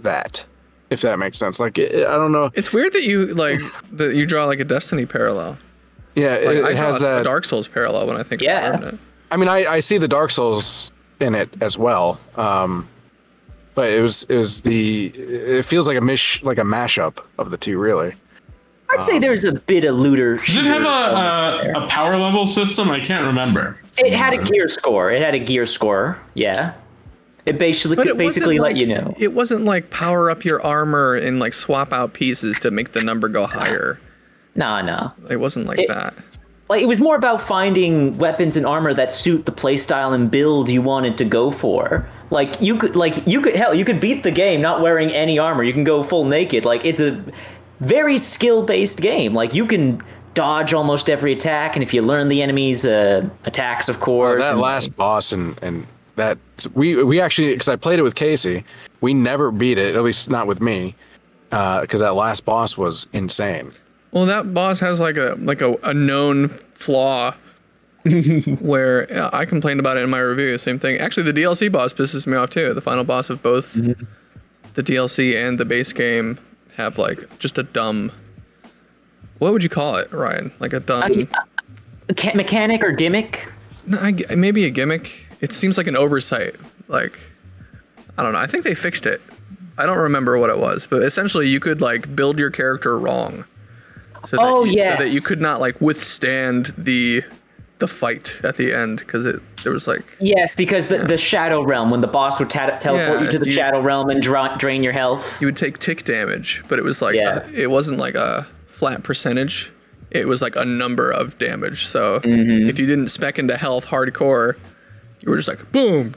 that, if that makes sense. Like it, I don't know. It's weird that you like that you draw like a Destiny parallel. Yeah, Like, it, I it draw has a that. Dark Souls parallel when I think Yeah. of Remnant. I mean, I, I see the Dark Souls in it as well. Um, but it was it was the it feels like a mish like a mashup of the two really. I'd say there's a bit of looter. Does it have a, a, a power level system? I can't remember. It had a gear score. It had a gear score. Yeah. It basically But it basically let like, you know. It wasn't like power up your armor and like swap out pieces to make the number go higher. Nah, nah. It wasn't like It- that. Like it was more about finding weapons and armor that suit the playstyle and build you wanted to go for. Like you could like you could hell, you could beat the game not wearing any armor. You can go full naked. Like it's a very skill-based game. Like you can dodge almost every attack and if you learn the enemy's uh, attacks of course. that and- last boss and and that we we actually because I played it with Casey, we never beat it. At least not with me, because that last boss was insane. Well, that boss has like a like a, a known flaw where uh, I complained about it in my review. Same thing. Actually, the DLC boss pisses me off too. The final boss of both the DLC and the base game have like just a dumb. What would you call it, Ryan? Like a dumb. Uh, ca- mechanic or gimmick. No, I maybe a gimmick. It seems like an oversight. Like, I don't know. I think they fixed it. I don't remember what it was, but essentially you could like build your character wrong. So that Oh, you, So that you could not like withstand the the fight at the end because it there was like Yes, because the, the Shadow Realm, when the boss would ta- teleport Yeah, you to the you- Shadow Realm and dra- drain your health. you would take tick damage, but it was like Yeah. a- it wasn't like a flat percentage. It was like a number of damage. So Mm-hmm. if you didn't spec into health hardcore, you were just like boom,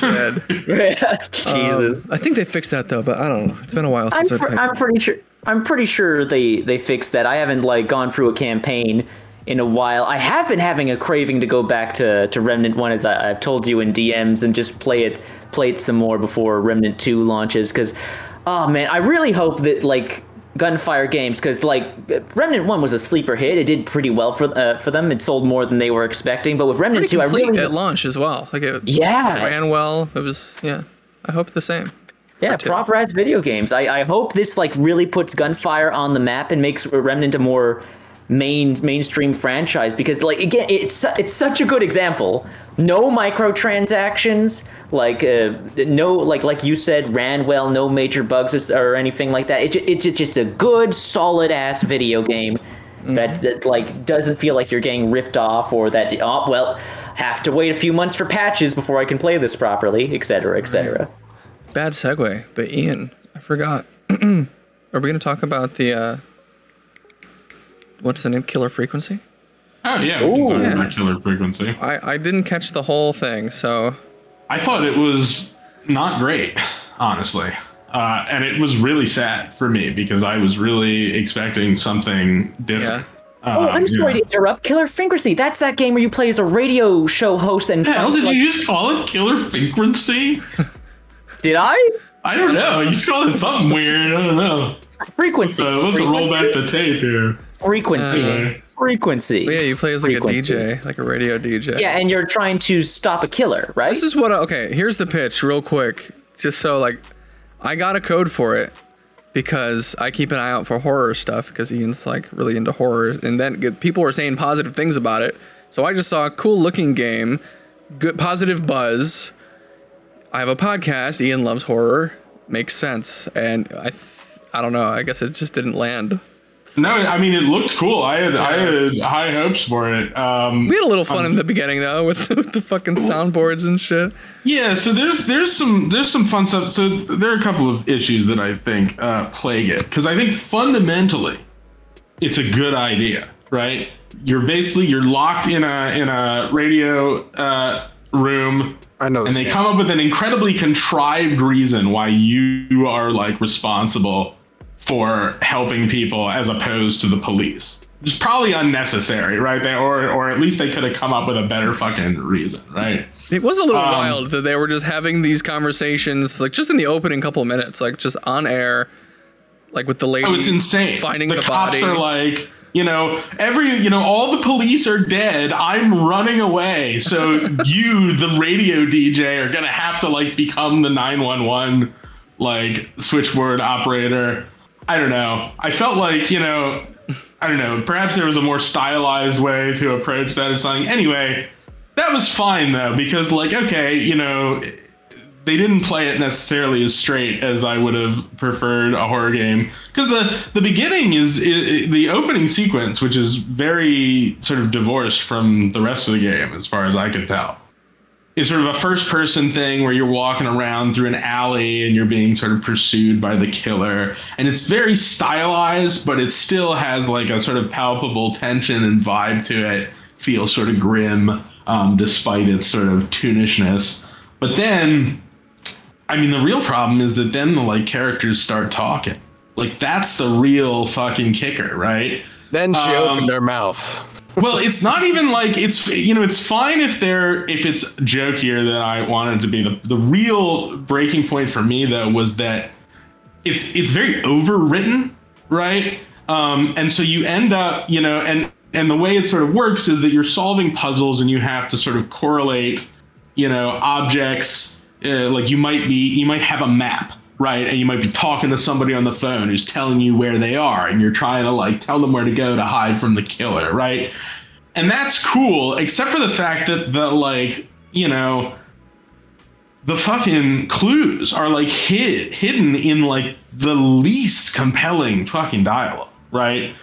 dead. Jesus. Um, I think they fixed that though, but I don't know. It's been a while I'm, since fr- I've I'm pretty sure. I'm pretty sure they they fixed that. I haven't like gone through a campaign in a while. I have been having a craving to go back to, to Remnant One, as I, I've told you in DMs, and just play it play it some more before Remnant Two launches. Because, oh man, I really hope that like Gunfire Games, because like Remnant One was a sleeper hit. It did pretty well for uh, for them. It sold more than they were expecting. But with Remnant Two, I really at launch as well. Like it yeah ran well. It was yeah. I hope the same. Yeah, proper as video games. I, I hope this like really puts Gunfire on the map and makes Remnant a more main mainstream franchise because like again it's it's such a good example. No microtransactions, like uh, no like like you said ran well, no major bugs or anything like that. It's ju- it's ju- just a good solid ass video game. That, that like doesn't feel like you're getting ripped off or that oh well have to wait a few months for patches before I can play this properly, etc. etc. Bad segue, but Ian, I forgot. Are we going to talk about the uh what's the name? Killer frequency? Oh yeah, we can talk Yeah. about killer frequency. I I didn't catch the whole thing, so I thought it was not great, honestly. Uh, and it was really sad for me because I was really expecting something different. Yeah. Oh, Um, I'm sorry yeah. to interrupt. Killer Frequency. That's that game where you play as a radio show host and. Hell did like- you just call it? Killer frequency? Did I? I don't know. You just called it something weird. I don't know. Frequency. So we'll have to roll back the tape here. Frequency. Uh, Frequency. but yeah, you play as like Frequency. a DJ, like a radio DJ. Yeah, and you're trying to stop a killer, right? This is what I, okay, here's the pitch real quick. Just so like I got a code for it because I keep an eye out for horror stuff because Ian's like really into horror and then people were saying positive things about it. So I just saw a cool looking game, good positive buzz. I have a podcast, Ian loves horror, makes sense. And I th- I don't know, I guess it just didn't land. No, I mean it looked cool. I had I had high hopes for it. Um, We had a little fun in the beginning though with, with the fucking soundboards and shit. Yeah, so there's there's some there's some fun stuff. So there are a couple of issues that I think uh, plague it because I think fundamentally it's a good idea, right? You're basically you're locked in a in a radio uh, room, I know and they game. come up with an incredibly contrived reason why you are like responsible for helping people as opposed to the police. It's probably unnecessary, right? They, or or at least they could have come up with a better fucking reason, right? It was a little Um, wild that they were just having these conversations, like just in the opening couple of minutes, like just on air, like with the lady. Oh, it's insane. Finding the, the cops body. are like, you know, every, you know, all the police are dead. I'm running away. So you, the radio DJ, are gonna have to like become the 911 like switchboard operator. I don't know. I felt like, you know, I don't know. Perhaps there was a more stylized way to approach that or something. Anyway, that was fine though because like, okay, you know, they didn't play it necessarily as straight as I would have preferred a horror game because the the beginning is i i the opening sequence, which is very sort of divorced from the rest of the game, as far as I could tell. Is sort of a first person thing where you're walking around through an alley and you're being sort of pursued by the killer. And it's very stylized, but it still has like a sort of palpable tension and vibe to it. Feels sort of grim, um, despite its sort of tunishness. But then I mean, the real problem is that then the like characters start talking. Like that's the real fucking kicker, right? Then she Um, opened her mouth. Well, it's not even like it's you know it's fine if they're if it's jokier than I wanted to be. The the real breaking point for me though was that it's it's very overwritten, right? Um, and so you end up you know and and the way it sort of works is that you're solving puzzles and you have to sort of correlate you know objects uh, like you might be you might have a map right and you might be talking to somebody on the phone who's telling you where they are and you're trying to like tell them where to go to hide from the killer right and that's cool, except for the fact that the like you know the fucking clues are like hid hidden in like the least compelling fucking dialogue, right?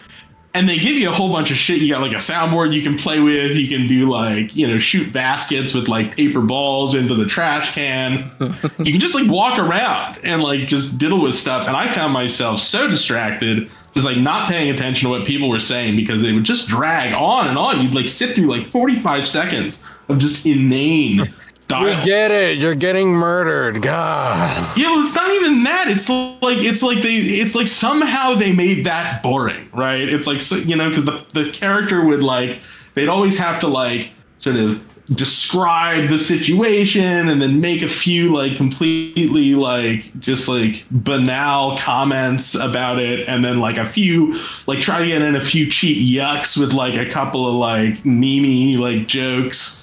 And they give you a whole bunch of shit. You got like a soundboard you can play with. You can do like, you know, shoot baskets with like paper balls into the trash can. you can just like walk around and like just diddle with stuff. And I found myself so distracted, just like not paying attention to what people were saying because they would just drag on and on. You'd like sit through like 45 seconds of just inane We get it. You're getting murdered. God. Yeah, well, it's not even that. It's like it's like they it's like somehow they made that boring, right? It's like so, you know because the the character would like they'd always have to like sort of describe the situation and then make a few like completely like just like banal comments about it and then like a few like try to get in a few cheap yucks with like a couple of like memey like jokes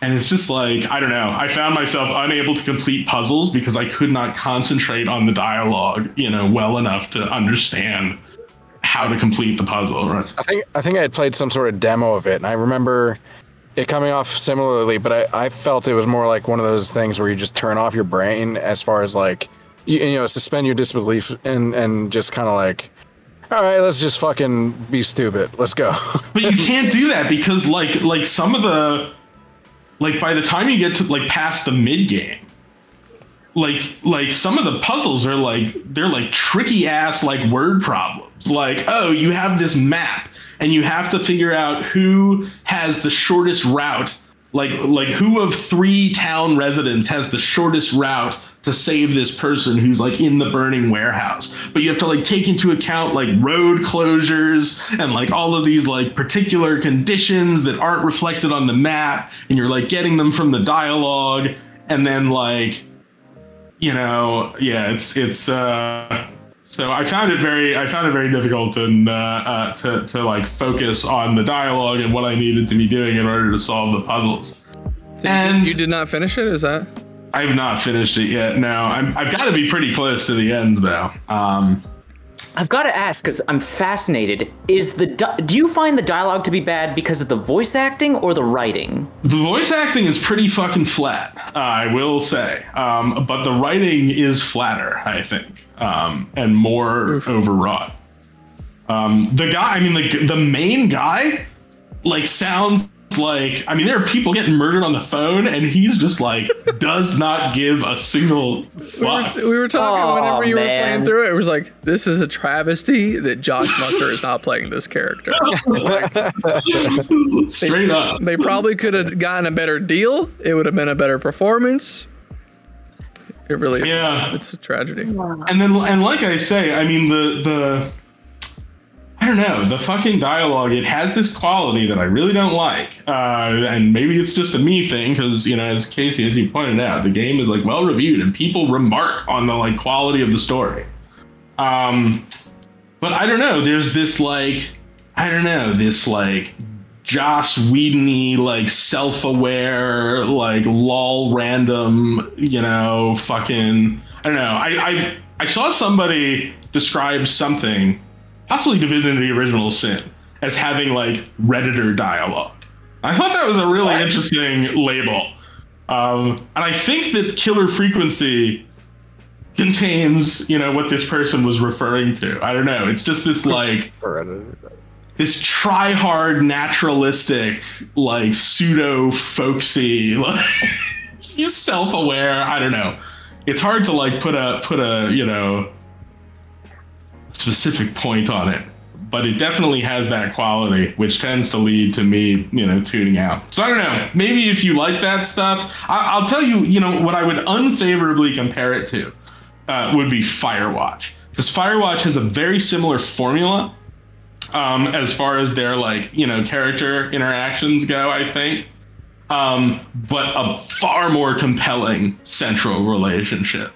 and it's just like I don't know. I found myself unable to complete puzzles because I could not concentrate on the dialogue, you know, well enough to understand how to complete the puzzle. Right? I think I think I had played some sort of demo of it, and I remember it coming off similarly, but I, I felt it was more like one of those things where you just turn off your brain as far as like you, you know suspend your disbelief and and just kind of like all right let's just fucking be stupid let's go But you can't do that because like like some of the like by the time you get to like past the mid game, like like some of the puzzles are like they're like tricky ass like word problems. Like, oh, you have this map and you have to figure out who has the shortest route. Like like who of three town residents has the shortest route to save this person who's like in the burning warehouse. But you have to like take into account like road closures and like all of these like particular conditions that aren't reflected on the map and you're like getting them from the dialogue and then like you know, yeah, it's it's uh so I found it very I found it very difficult and uh, uh to to like focus on the dialogue and what I needed to be doing in order to solve the puzzles. So And- you, you did not finish it? Is that? I've not finished it yet. No, I'm, I've got to be pretty close to the end though. Um, I've got to ask because I'm fascinated. Is the di- do you find the dialogue to be bad because of the voice acting or the writing? the voice acting is pretty fucking flat, uh, I will say. Um, but the writing is flatter, I think, um, and more overwrought. Um, the guy, I mean, the the main guy, like sounds like I mean, there are people getting murdered on the phone, and he's just like does not give a single We fuck. were, we were talking Aw, whenever you were playing through it. It was like this is a travesty that Josh Musser is not playing this character. Straight up. They probably could have gotten a better deal. It would have been a better performance. It really, Yeah. it's a tragedy. and then and like I say, I mean the the I don't know the fucking dialogue. It has this quality that I really don't like, uh, and maybe it's just a me thing because you know, as Casey as you pointed out, the game is like well reviewed and people remark on the like quality of the story. Um, but I don't know. There's this like I don't know this like Joss Whedon-y, like self-aware, like lol random, you know, fucking I don't know. I I I saw somebody describe something, possibly Divinity The Original Sin, as having like Redditor dialogue. I thought that was a really interesting label. Um, and I think that Killer Frequency contains, you know, what this person was referring to. I don't know. It's just this like this try hard naturalistic like pseudo folksy like he's self-aware i don't know it's hard to like put a put a you know specific point on it but it definitely has that quality which tends to lead to me you know tuning out. So i don't know. Maybe if you like that stuff I- i'll tell you you know what i would unfavorably compare it to uh, would be firewatch. Because firewatch has a very similar formula um, as far as their like you know character interactions go i think. Um, but a far more compelling central relationship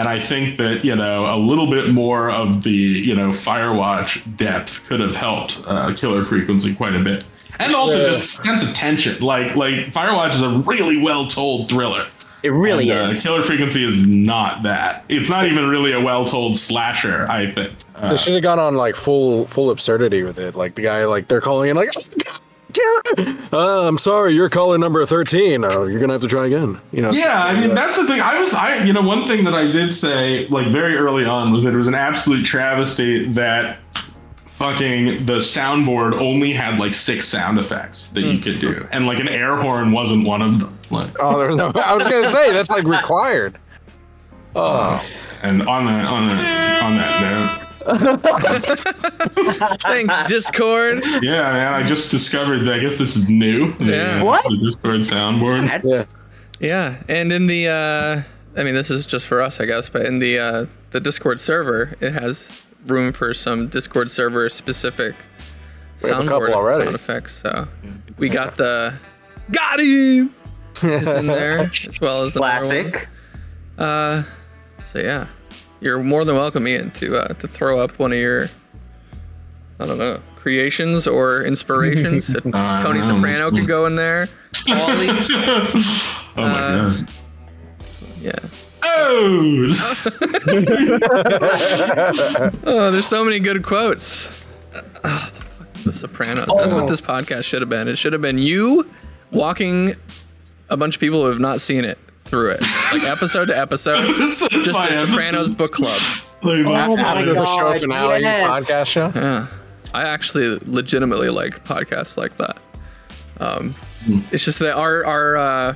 and i think that you know a little bit more of the you know firewatch depth could have helped uh, killer frequency quite a bit and also Yeah. just sense of tension like like firewatch is a really well told thriller It really and, uh, is. Killer Frequency is not that. It's not even really a well-told slasher. I think. Uh, They should have gone on like full full absurdity with it. Like the guy, like they're calling in like uh, I'm sorry, you're caller number 13. Oh, you're gonna have to try again. You know. Yeah, I mean that's the thing. I was, I you know, one thing that I did say like very early on was that it was an absolute travesty that fucking the soundboard only had like six sound effects that you could do, and like an air horn wasn't one of them. Like, Oh, there's no. I was gonna say that's like required. Oh, and on that on that on that note, Thanks, Discord. yeah, man, I just discovered that. I guess this is new. Yeah. uh, What? The Discord soundboard. Yeah. Yeah, and in the, uh, I mean, this is just for us, I guess, but in the uh, the Discord server, it has room for some Discord server specific We have a couple soundboard already. sound effects. So we got the got him is in there as well as another one. Classic. Uh, so yeah, you're more than welcome, Ian, to uh, to throw up one of your, I don't know, creations or inspirations. Tony. Soprano could go in there. Ollie, Oh my Uh, god. yeah. Oh, Oh, there's so many good quotes. The Sopranos. That's what this podcast should have been. It should have been you walking a bunch of people who have not seen it through it, like episode to episode, just a Sopranos book club. Like, Oh After the show God, finale yes. podcast show. Yeah, I actually legitimately like podcasts like that. Um, it's just that our our uh,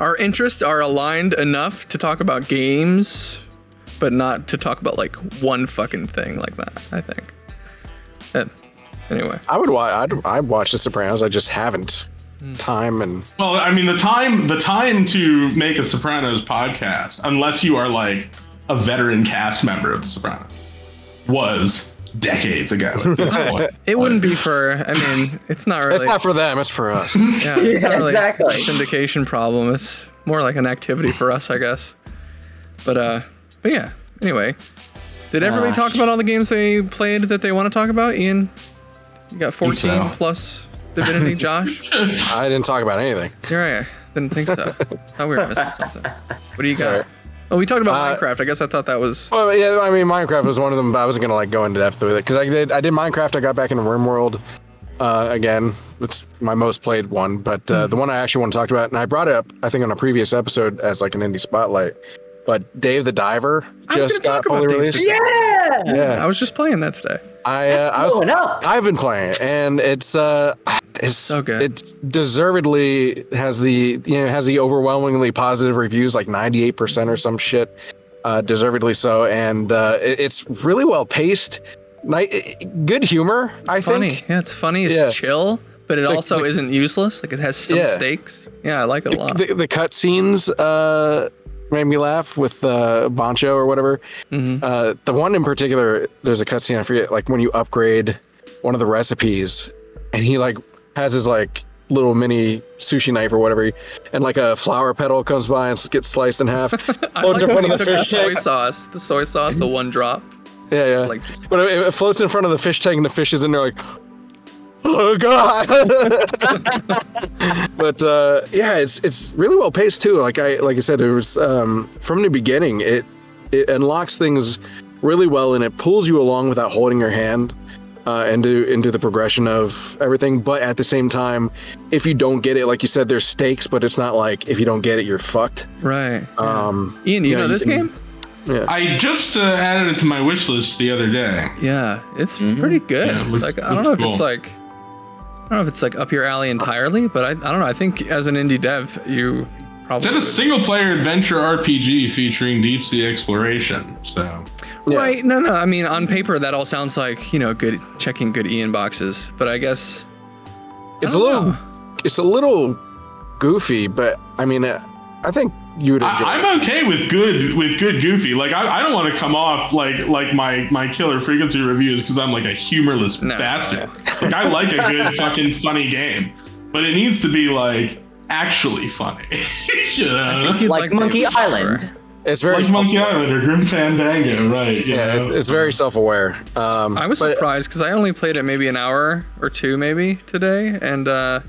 our interests are aligned enough to talk about games, but not to talk about like one fucking thing like that. I think. Uh, anyway, I would watch. I'd, I'd watch The Sopranos. I just haven't time and Well, I mean, the time the time to make a Sopranos podcast, unless you are like a veteran cast member of The Sopranos, was decades ago. At this point. it wouldn't be for. I mean, it's not really. it's not for them. It's for us. yeah, it's Yeah, not really exactly. a syndication problem. It's more like an activity for us, I guess. But uh, but yeah. Anyway, did everybody Uh, talk about all the games they played that they want to talk about? Ian, you got 14 so. plus Divinity. Josh, I didn't talk about anything. you're right. Didn't think so. Thought we were missing something. What do you got? Sorry. Oh, we talked about Uh, Minecraft. I guess I thought that was. Well, yeah, I mean, Minecraft was one of them, but I wasn't gonna like go into depth with it because I did. I did Minecraft. I got back into RimWorld uh, again. It's my most played one, but uh, the one I actually want to talk about, and I brought it up, I think, on a previous episode as like an indie spotlight. But Dave the Diver just got talk about fully Dave released. Yeah. Yeah, I was just playing that today. I, uh, I was. Blowing up. I've been playing it, and it's uh, it's So good. It's deservedly has the you know has the overwhelmingly positive reviews, like ninety eight percent or some shit. Uh, deservedly so, and uh, it, it's really well paced. Ni- good humor, I funny. think. Yeah, it's funny. It's Yeah. chill, but it also like- isn't useless. Like it has some Yeah. stakes. Yeah, I like it a lot. The, the cut scenes uh, made me laugh with uh, Bancho or whatever. Mm-hmm. Uh, the one in particular, there's a cutscene I forget, like when you upgrade one of the recipes, and he like has his like little mini sushi knife or whatever, and like a flower petal comes by and gets sliced in half. I floats like in front of the took the fish soy sauce, the soy sauce, the one drop. Yeah, yeah. Like, but it, it floats in front of the fish tank, and the fish is in there like. Oh god! but uh, yeah, it's it's really well paced too. Like I like I said, it was um, from the beginning. It it unlocks things really well, and it pulls you along without holding your hand uh, into into the progression of everything. But at the same time, if you don't get it, like you said, there's stakes. But it's not like if you don't get it, you're fucked. right. Um, Ian, you yeah, know you this can- game? I just uh, added it to my wish list the other day. Yeah, it's pretty good. Yeah, looks- like I don't know if looks it's like I don't know if it's like up your alley entirely, but I, I don't know. I think as an indie dev, you probably It's a single player adventure RPG featuring deep sea exploration. So Yeah. Right? No, no. I mean, on paper, that all sounds like you know, good checking good Ian boxes. But I guess It's a I don't little, know. it's a little goofy, but I mean, uh, I think you would enjoy. I, it. I'm okay with good with good goofy. Like I, I don't want to come off like like my my killer frequency reviews because I'm like a humorless No. bastard. Like I like a good fucking funny game, but it needs to be like actually funny. you know? You'd Like to Monkey Island. sure. Island. It's very, Like Monkey Island or Grim Fandango, right? you yeah, it's, it's very self-aware. Um, I was but- surprised because I only played it maybe an hour or two, maybe today, and uh,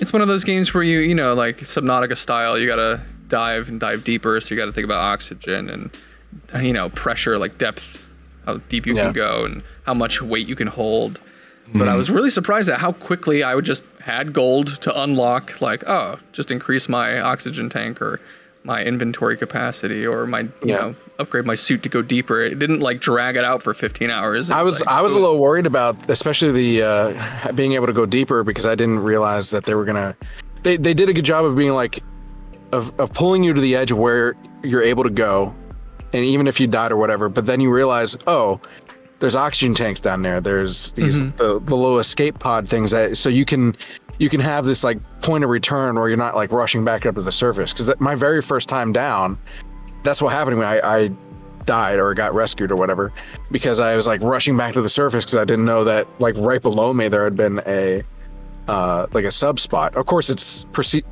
it's one of those games where you, you know, like Subnautica style, you gotta dive and dive deeper, so you gotta think about oxygen and, you know, pressure, like depth, how deep you Yeah. can go, and how much weight you can hold. But I was really surprised at how quickly I would just had gold to unlock, like, oh, just increase my oxygen tank or my inventory capacity or my, you Yeah. know, upgrade my suit to go deeper. It didn't like drag it out for 15 hours. It I was like, I was a little worried about, especially the uh, being able to go deeper because I didn't realize that they were gonna. They they did a good job of being like, of of pulling you to the edge of where you're able to go, and even if you died or whatever, but then you realize, oh, there's oxygen tanks down there. There's these the, the little escape pod things that so you can you can have this like point of return where you're not like rushing back up to the surface. Because my very first time down, that's what happened to me. I, I died or got rescued or whatever because I was like rushing back to the surface because I didn't know that like right below me there had been a uh like a sub spot. Of course, it's proce-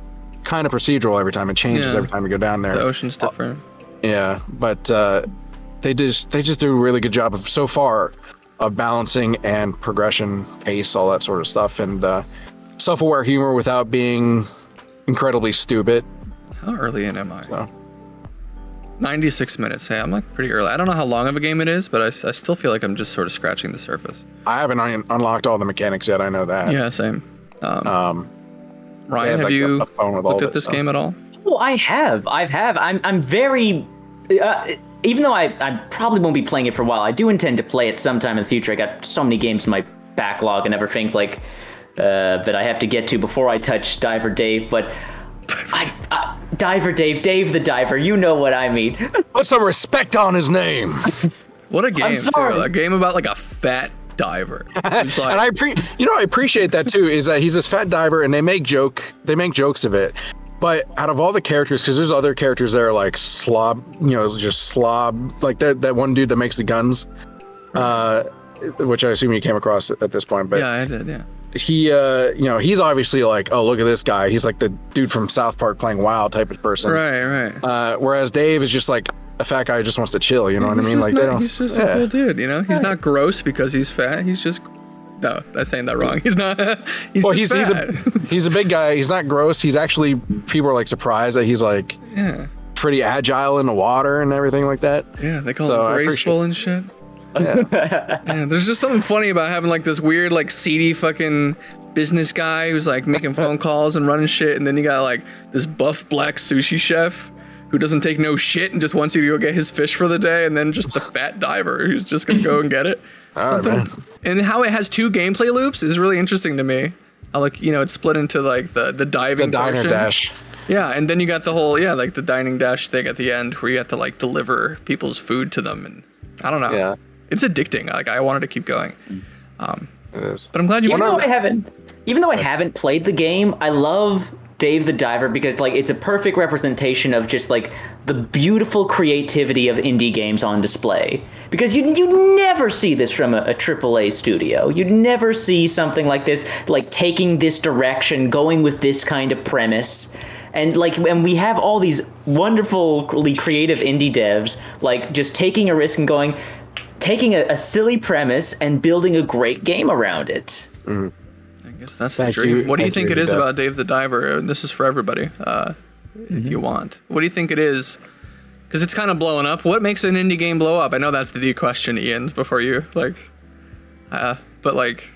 kind of procedural every time. It changes Yeah. every time you go down there. The ocean's different. Yeah, but uh, they just they just do a really good job of so far of balancing and progression, pace, all that sort of stuff, and uh, self-aware humor without being incredibly stupid. How early in am I? So 96 minutes. Hey, I'm like pretty early. I don't know how long of a game it is, but I, I still feel like I'm just sort of scratching the surface. I haven't un- unlocked all the mechanics yet. I know that. Yeah, same. Um, Um, Ryan, have, have like, you a phone with looked of at this so. game at all? Oh, I have. I have. I'm. I'm very. Uh, even though I, I probably won't be playing it for a while, I do intend to play it sometime in the future. I got so many games in my backlog and everything like uh, that I have to get to before I touch Diver Dave. But I, uh, Diver Dave, Dave the Diver, you know what I mean. put some respect on his name. What a game! sorry. Too. A game about like a fat diver. Like, and I pre- you know I appreciate that too. Is that he's this fat diver, and they make joke they make jokes of it. But out of all the characters, because there's other characters that are like slob, you know, just slob, like that that one dude that makes the guns, uh, which I assume you came across at this point. But yeah, I did. Yeah. he, uh, you know, he's obviously like, oh, look at this guy. He's like the dude from South Park playing WoW type of person. Right, right. Uh, whereas Dave is just like a fat guy who just wants to chill. You know what I mean? Like not- he's just yeah. a cool dude. You know, he's not gross because he's fat. He's just no. I'm saying that wrong. He's not. He's Well, just he's he's a he's a big guy. He's not gross. He's actually people are like surprised that he's like yeah, pretty agile in the water and everything like that. yeah. They call So him appreciate- graceful and shit. Yeah, there's just something funny about having like this weird, like seedy fucking business guy who's like making phone calls and running shit, and then you got like this buff black sushi chef who doesn't take no shit and just wants you to go get his fish for the day, and then just the fat diver who's just gonna go and get it. right, Something, man. And how it has two gameplay loops is really interesting to me. I like, you know, it's split into like the the diving The diving diner dash. Yeah, and then you got the whole yeah, like the dining dash thing at the end where you have to like deliver people's food to them, and I don't know. Yeah. it's addicting. Like I wanted to keep going, mm. um, It is. but I'm glad you even went though. I haven't, even though I haven't played the game, I love Dave the Diver because like it's a perfect representation of just like the beautiful creativity of indie games on display. Because you you never see this from a, a AAA studio. You'd never see something like this, like taking this direction, going with this kind of premise. And like when we have all these wonderfully creative indie devs, like just taking a risk and going, taking a, a silly premise and building a great game around it. I guess that's Thank the dream. you- what do you think you, it is Deb. about Dave the Diver? This is for everybody, uh, if you want. What do you think it is? Because it's kind of blowing up. What makes an indie game blow up? I know that's the question, Ian. Before you like, uh, but like,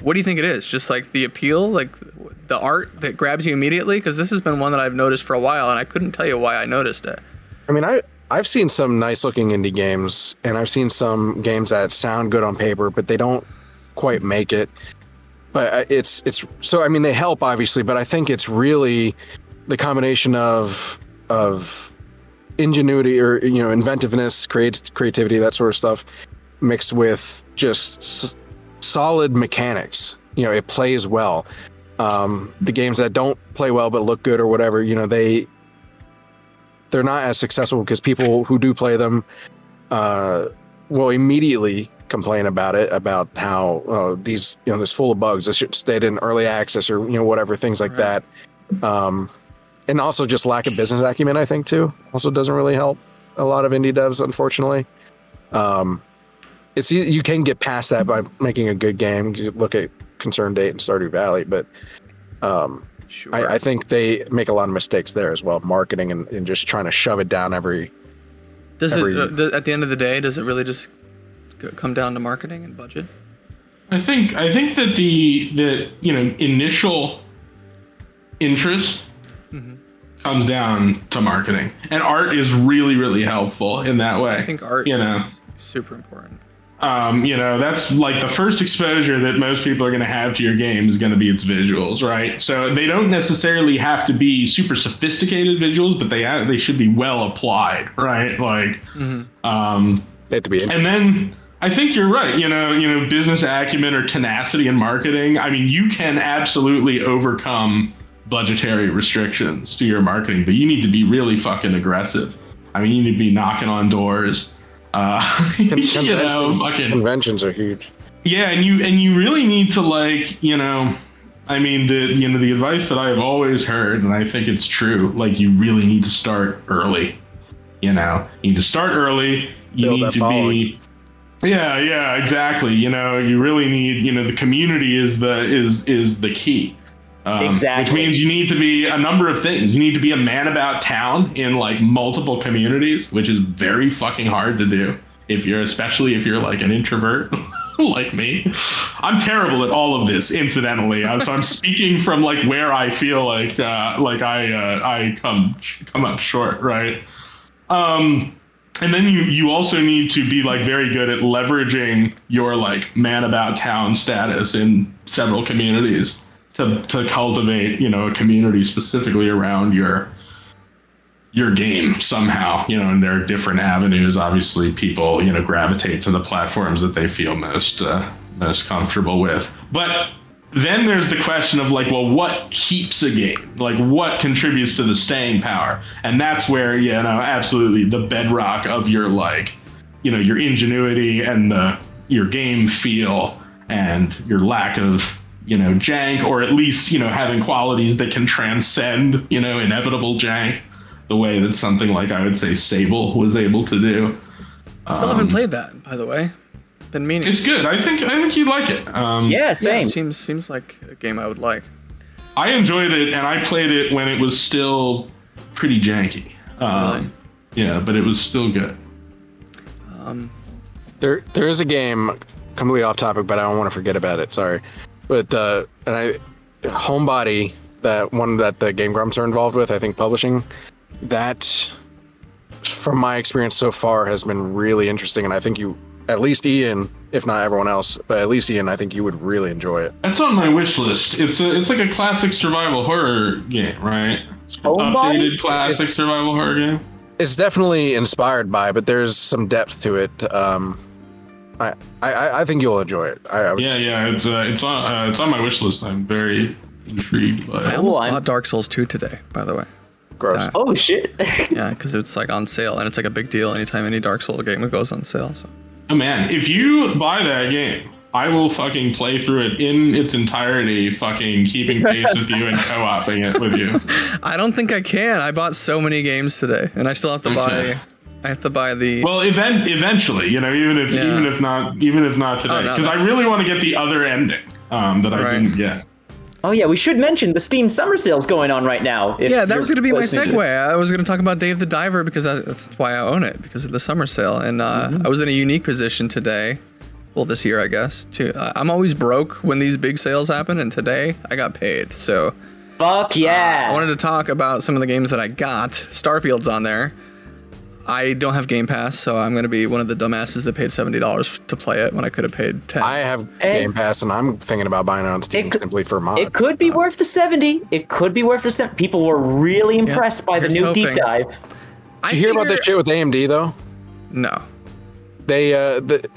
what do you think it is? Just like the appeal, like the art that grabs you immediately? Because this has been one that I've noticed for a while, and I couldn't tell you why I noticed it. I mean, I I've seen some nice looking indie games, and I've seen some games that sound good on paper, but they don't quite make it. But uh, it's it's so I mean they help obviously, but I think it's really the combination of of ingenuity or you know inventiveness, create creativity, that sort of stuff, mixed with just s- solid mechanics. You know, it plays well. Um, the games that don't play well but look good or whatever, you know, they they're not as successful because people who do play them uh, will immediately complain about it about how uh, these you know this full of bugs this should stayed in early access or you know whatever things like that um, and also just lack of business acumen i think too also doesn't really help a lot of indie devs unfortunately um, it's you- you can get past that by making a good game you look at ConcernedApe and stardew valley but um, Sure. I, I think they make a lot of mistakes there as well, marketing and, and just trying to shove it down every. does every- it uh, th- at the end of the day? Does it really just c- come down to marketing and budget? I think I think that the the you know initial interest comes down to marketing, and art is really really helpful in that way. I think art you know. is super important. um, you know, that's like the first exposure that most people are going to have to your game is going to be its visuals, right? So they don't necessarily have to be super sophisticated visuals, but they have, they should be well applied, right? Like, um, They have to be and then I think you're right. You know, you know, business acumen or tenacity in marketing. I mean, you can absolutely overcome budgetary restrictions to your marketing, but you need to be really fucking aggressive. I mean, you need to be knocking on doors. Uh, you know, fucking conventions are huge. yeah, and you and you really need to like, you know, I mean the you know the advice that I have always heard, and I think it's true. Like you really need to start early. You know, you need to start early. You Build need to following. be. Yeah, yeah, exactly. You know, you really need. You know, the community is the is is the key. Um, Exactly. Which means you need to be a number of things. You need to be a man about town in like multiple communities, which is very fucking hard to do if you're, especially if you're like an introvert like me. I'm terrible at all of this, incidentally. So I'm speaking from like where I feel like uh, like I uh, I come come up short, right? Um, and then you you also need to be like very good at leveraging your like man about town status in several communities to to cultivate you know a community specifically around your your game somehow you know and there are different avenues. Obviously people you know gravitate to the platforms that they feel most uh, most comfortable with. But then there's the question of like well what keeps a game? Like what contributes to the staying power? And that's where you know absolutely the bedrock of your like you know your ingenuity and the your game feel and your lack of you know jank or at least you know having qualities that can transcend you know inevitable jank the way that something like i would say sable was able to do I Still haven't played that, by the way. Been meaning. it's good i think i think you'd like it um Yeah, Yeah, same. seems seems like a game I would like. I enjoyed it, and I played it when it was still pretty janky. Um, Really? Yeah, but it was still good. um, There, there is a game completely off topic, but I don't want to forget about it. Sorry, but uh, and I, Homebody, that one that the Game Grumps are involved with, I think publishing, that, from my experience so far, has been really interesting, and I think you, at least Ian, if not everyone else, but at least Ian, I think you would really enjoy it. That's on my wish list. It's a, it's like a classic survival horror game, right? Homebody? Updated classic survival horror game. It's definitely inspired by, but there's some depth to it. Um, I, I, I think you'll enjoy it. I, I would Yeah, yeah. It's uh, it's on uh, it's on my wish list. I'm very intrigued by I it. almost I'm- bought Dark Souls 2 today, by the way. gross. Uh, Oh shit. Yeah, because it's like on sale and it's like a big deal anytime any Dark Souls game goes on sale. So Oh man, if you buy that game, I will fucking play through it in its entirety, fucking keeping pace with you and co-oping it with you. I don't think I can. I bought so many games today, and I still have to Okay. buy. I have to buy the. Well, event eventually, you know, even if Yeah. even if not even if not today, Oh, no, because I really want to get the other ending um, that I Right. didn't get. oh yeah, we should mention the Steam Summer Sale's going on right now. yeah, that was going to be my listening to segue. I was going to talk about Dave the Diver because I, that's why I own it because of the summer sale, and uh, Mm-hmm. I was in a unique position today. Well, this year, I guess. Too. Uh, I'm always broke when these big sales happen, and today I got paid. So Fuck yeah. I wanted to talk about some of the games that I got. Starfield's on there. I don't have Game Pass, so I'm going to be one of the dumbasses that paid seventy dollars to play it when I could have paid ten. I have Hey. Game Pass, and I'm thinking about buying it on Steam It could- simply for mods. It could be worth the 70. It could be worth the 70. People were really impressed by the here's new deep hoping. dive. I Did you hear about this shit with AMD though? No. They, uh, the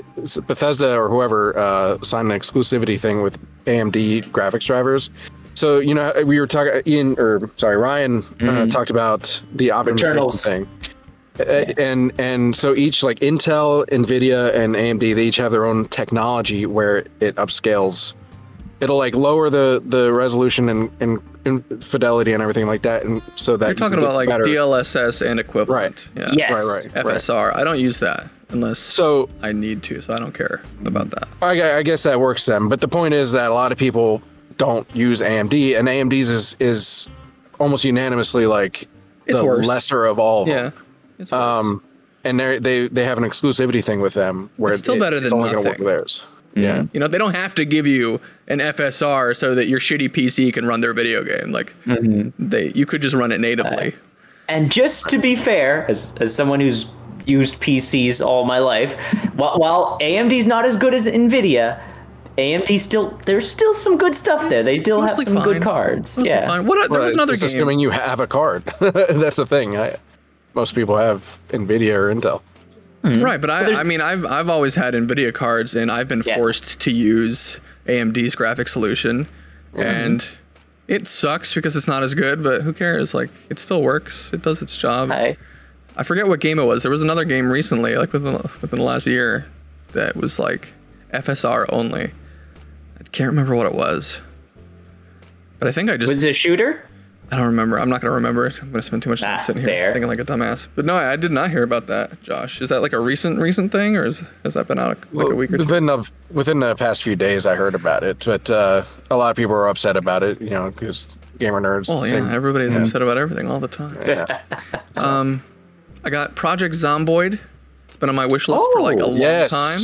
Bethesda or whoever uh, signed an exclusivity thing with AMD graphics drivers. So you know we were talking. Ian or sorry, Ryan uh, talked about the optimization Returnals. thing. Uh, And and so each like Intel, Nvidia, and AMD, they each have their own technology where it upscales. It'll like lower the the resolution and, and, and fidelity and everything like that, and so that You're talking can about like better. DLSS and equivalent. Right. Yeah. Yes. Right, right, right. FSR. I don't use that unless So I need to, so I don't care about that. I, I guess that works then. But the point is that a lot of people don't use AMD, and AMD's is is almost unanimously like It's the worse. lesser of all. Of Yeah. Them. It's. Um, and they they they have an exclusivity thing with them where It's still it- better it's than only gonna work with theirs. Mm-hmm. Yeah. You know, they don't have to give you an FSR so that your shitty PC can run their video game. Like mm-hmm. they, you could just run it natively. Uh, and just to be fair, as, as someone who's used PCs all my life, while, while AMD's not as good as Nvidia, AMD still there's still some good stuff there. They still have Mostly some good cards. Mostly yeah. fine. What? There was But another just game. assuming you have a card. That's the thing. I, most people have Nvidia or Intel. Hmm. Right, but I, I mean, I've I've always had Nvidia cards, and I've been Yeah. forced to use AMD's graphic solution, and it sucks because it's not as good. But who cares? Like, it still works. It does its job. Hi. I forget what game it was. There was another game recently, like within within the last year, that was like FSR only. I can't remember what it was, but I think I just Was it a shooter? I don't remember. I'm not gonna remember it. I'm gonna spend too much time Ah, sitting here fair. thinking like a dumbass. But no, I did not hear about that, Josh. Is that like a recent recent thing, or is, has that been out like a week or two? within the within the past few days, I heard about it, but uh, a lot of people are upset about it. You know, because gamer nerds. Well, say- yeah, everybody's upset about everything all the time. yeah. um, I got Project Zomboid. It's been on my wish list for like a Oh, long time,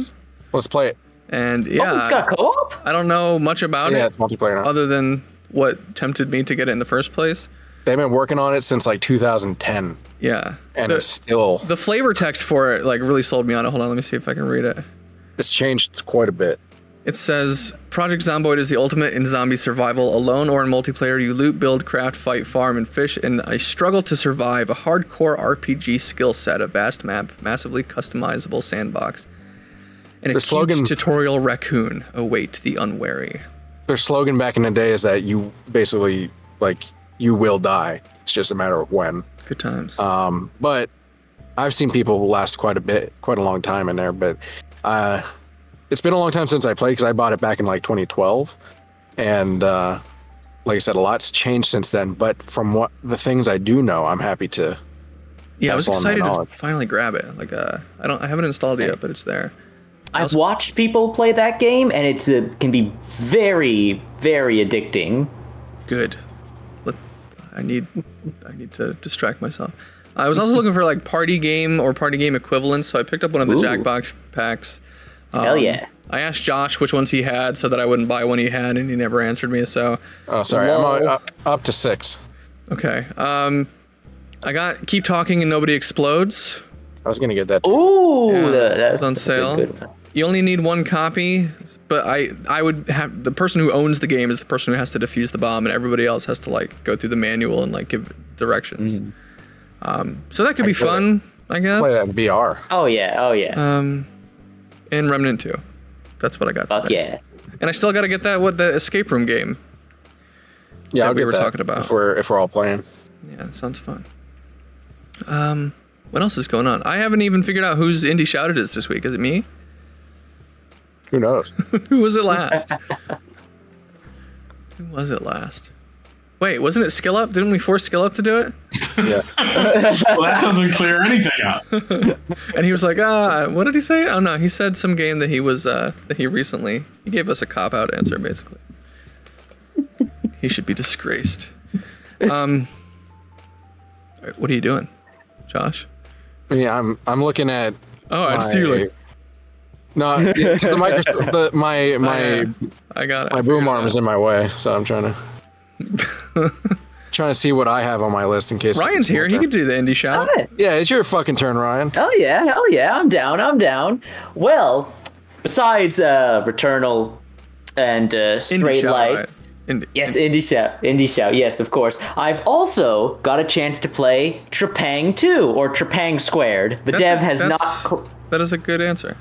Let's play it. and yeah, Oh, it's got co-op. I don't know much about Yeah, it it's multiplayer now. other than what tempted me to get it in the first place. They've been working on it since like 2010, Yeah, and the, it's still the flavor text for it like really sold me on it. Hold on, let me see if I can read it. it's changed quite a bit. It says Project Zomboid is the ultimate in zombie survival. Alone or in multiplayer, you loot, build, craft, fight, farm, and fish in a struggle to survive. A hardcore RPG skill set, a vast map, massively customizable sandbox, and a huge slogan- tutorial raccoon oh, await the unwary. Their slogan back in the day is that you basically like you will die. It's just a matter of when. Good times. Um, but I've seen people last quite a bit, quite a long time in there. But uh, it's been a long time since I played because I bought it back in like 2012, and uh, like I said, a lot's changed since then. But from what the things I do know, I'm happy to. yeah, I was pass on my excited to finally grab it. Like, uh, I don't, I haven't installed it yet, but it's there. I've watched people play that game, and it's a, can be very, very addicting. Good. I need I need to distract myself. I was also looking for like party game or party game equivalents, so I picked up one of the Ooh. Jackbox packs. Hell Um, yeah! I asked Josh which ones he had so that I wouldn't buy one he had, and he never answered me. So Oh, sorry, I'm Lol. uh, up, up to six. okay, um, I got keep talking and nobody explodes. I was gonna get that. Too. Ooh, Yeah, the, that's on that's a sale. Good one. You only need one copy, but I I would have the person who owns the game is the person who has to defuse the bomb, and everybody else has to like go through the manual and like give directions. Um, so that could be play fun, I guess. Play that in VR. Oh yeah, oh yeah. Um, and Remnant 2. That's what I got. Fuck today. yeah. And I still got to get that what the escape room game. Yeah, that I'll we get were that talking about. if we're if we're all playing. Yeah, it sounds fun. Um, what else is going on? I haven't even figured out whose indie shout it is this week. Is it me? Who knows? Who was it last? Who was it last? Wait, wasn't it Skill Up? Didn't we force Skill Up to do it? yeah. Well, that doesn't clear anything up. And he was like, ah, what did he say? Oh no, he said some game that he was uh that he recently he gave us a cop out answer basically. he should be disgraced. Um all right, what are you doing? Josh? Yeah, I'm I'm looking at. Oh, I just see you like No, because the microphone, the my my yeah, I got it. my I boom arm is in my way, so I'm trying to trying to see what I have on my list in case. Ryan's it's my here. He turn. could do the indie shout. Alright. Yeah, it's your fucking turn, Ryan. Hell yeah, hell yeah, I'm down, I'm down. Well, besides uh, Returnal and uh, Indie Strayed shout, right? Lights. Indie- Yes, Indie Shout. Indie Shout, yes, of course. I've also got a chance to play Trepang 2, or Trepang Squared. The That's dev a- has not. that's- That is a good answer.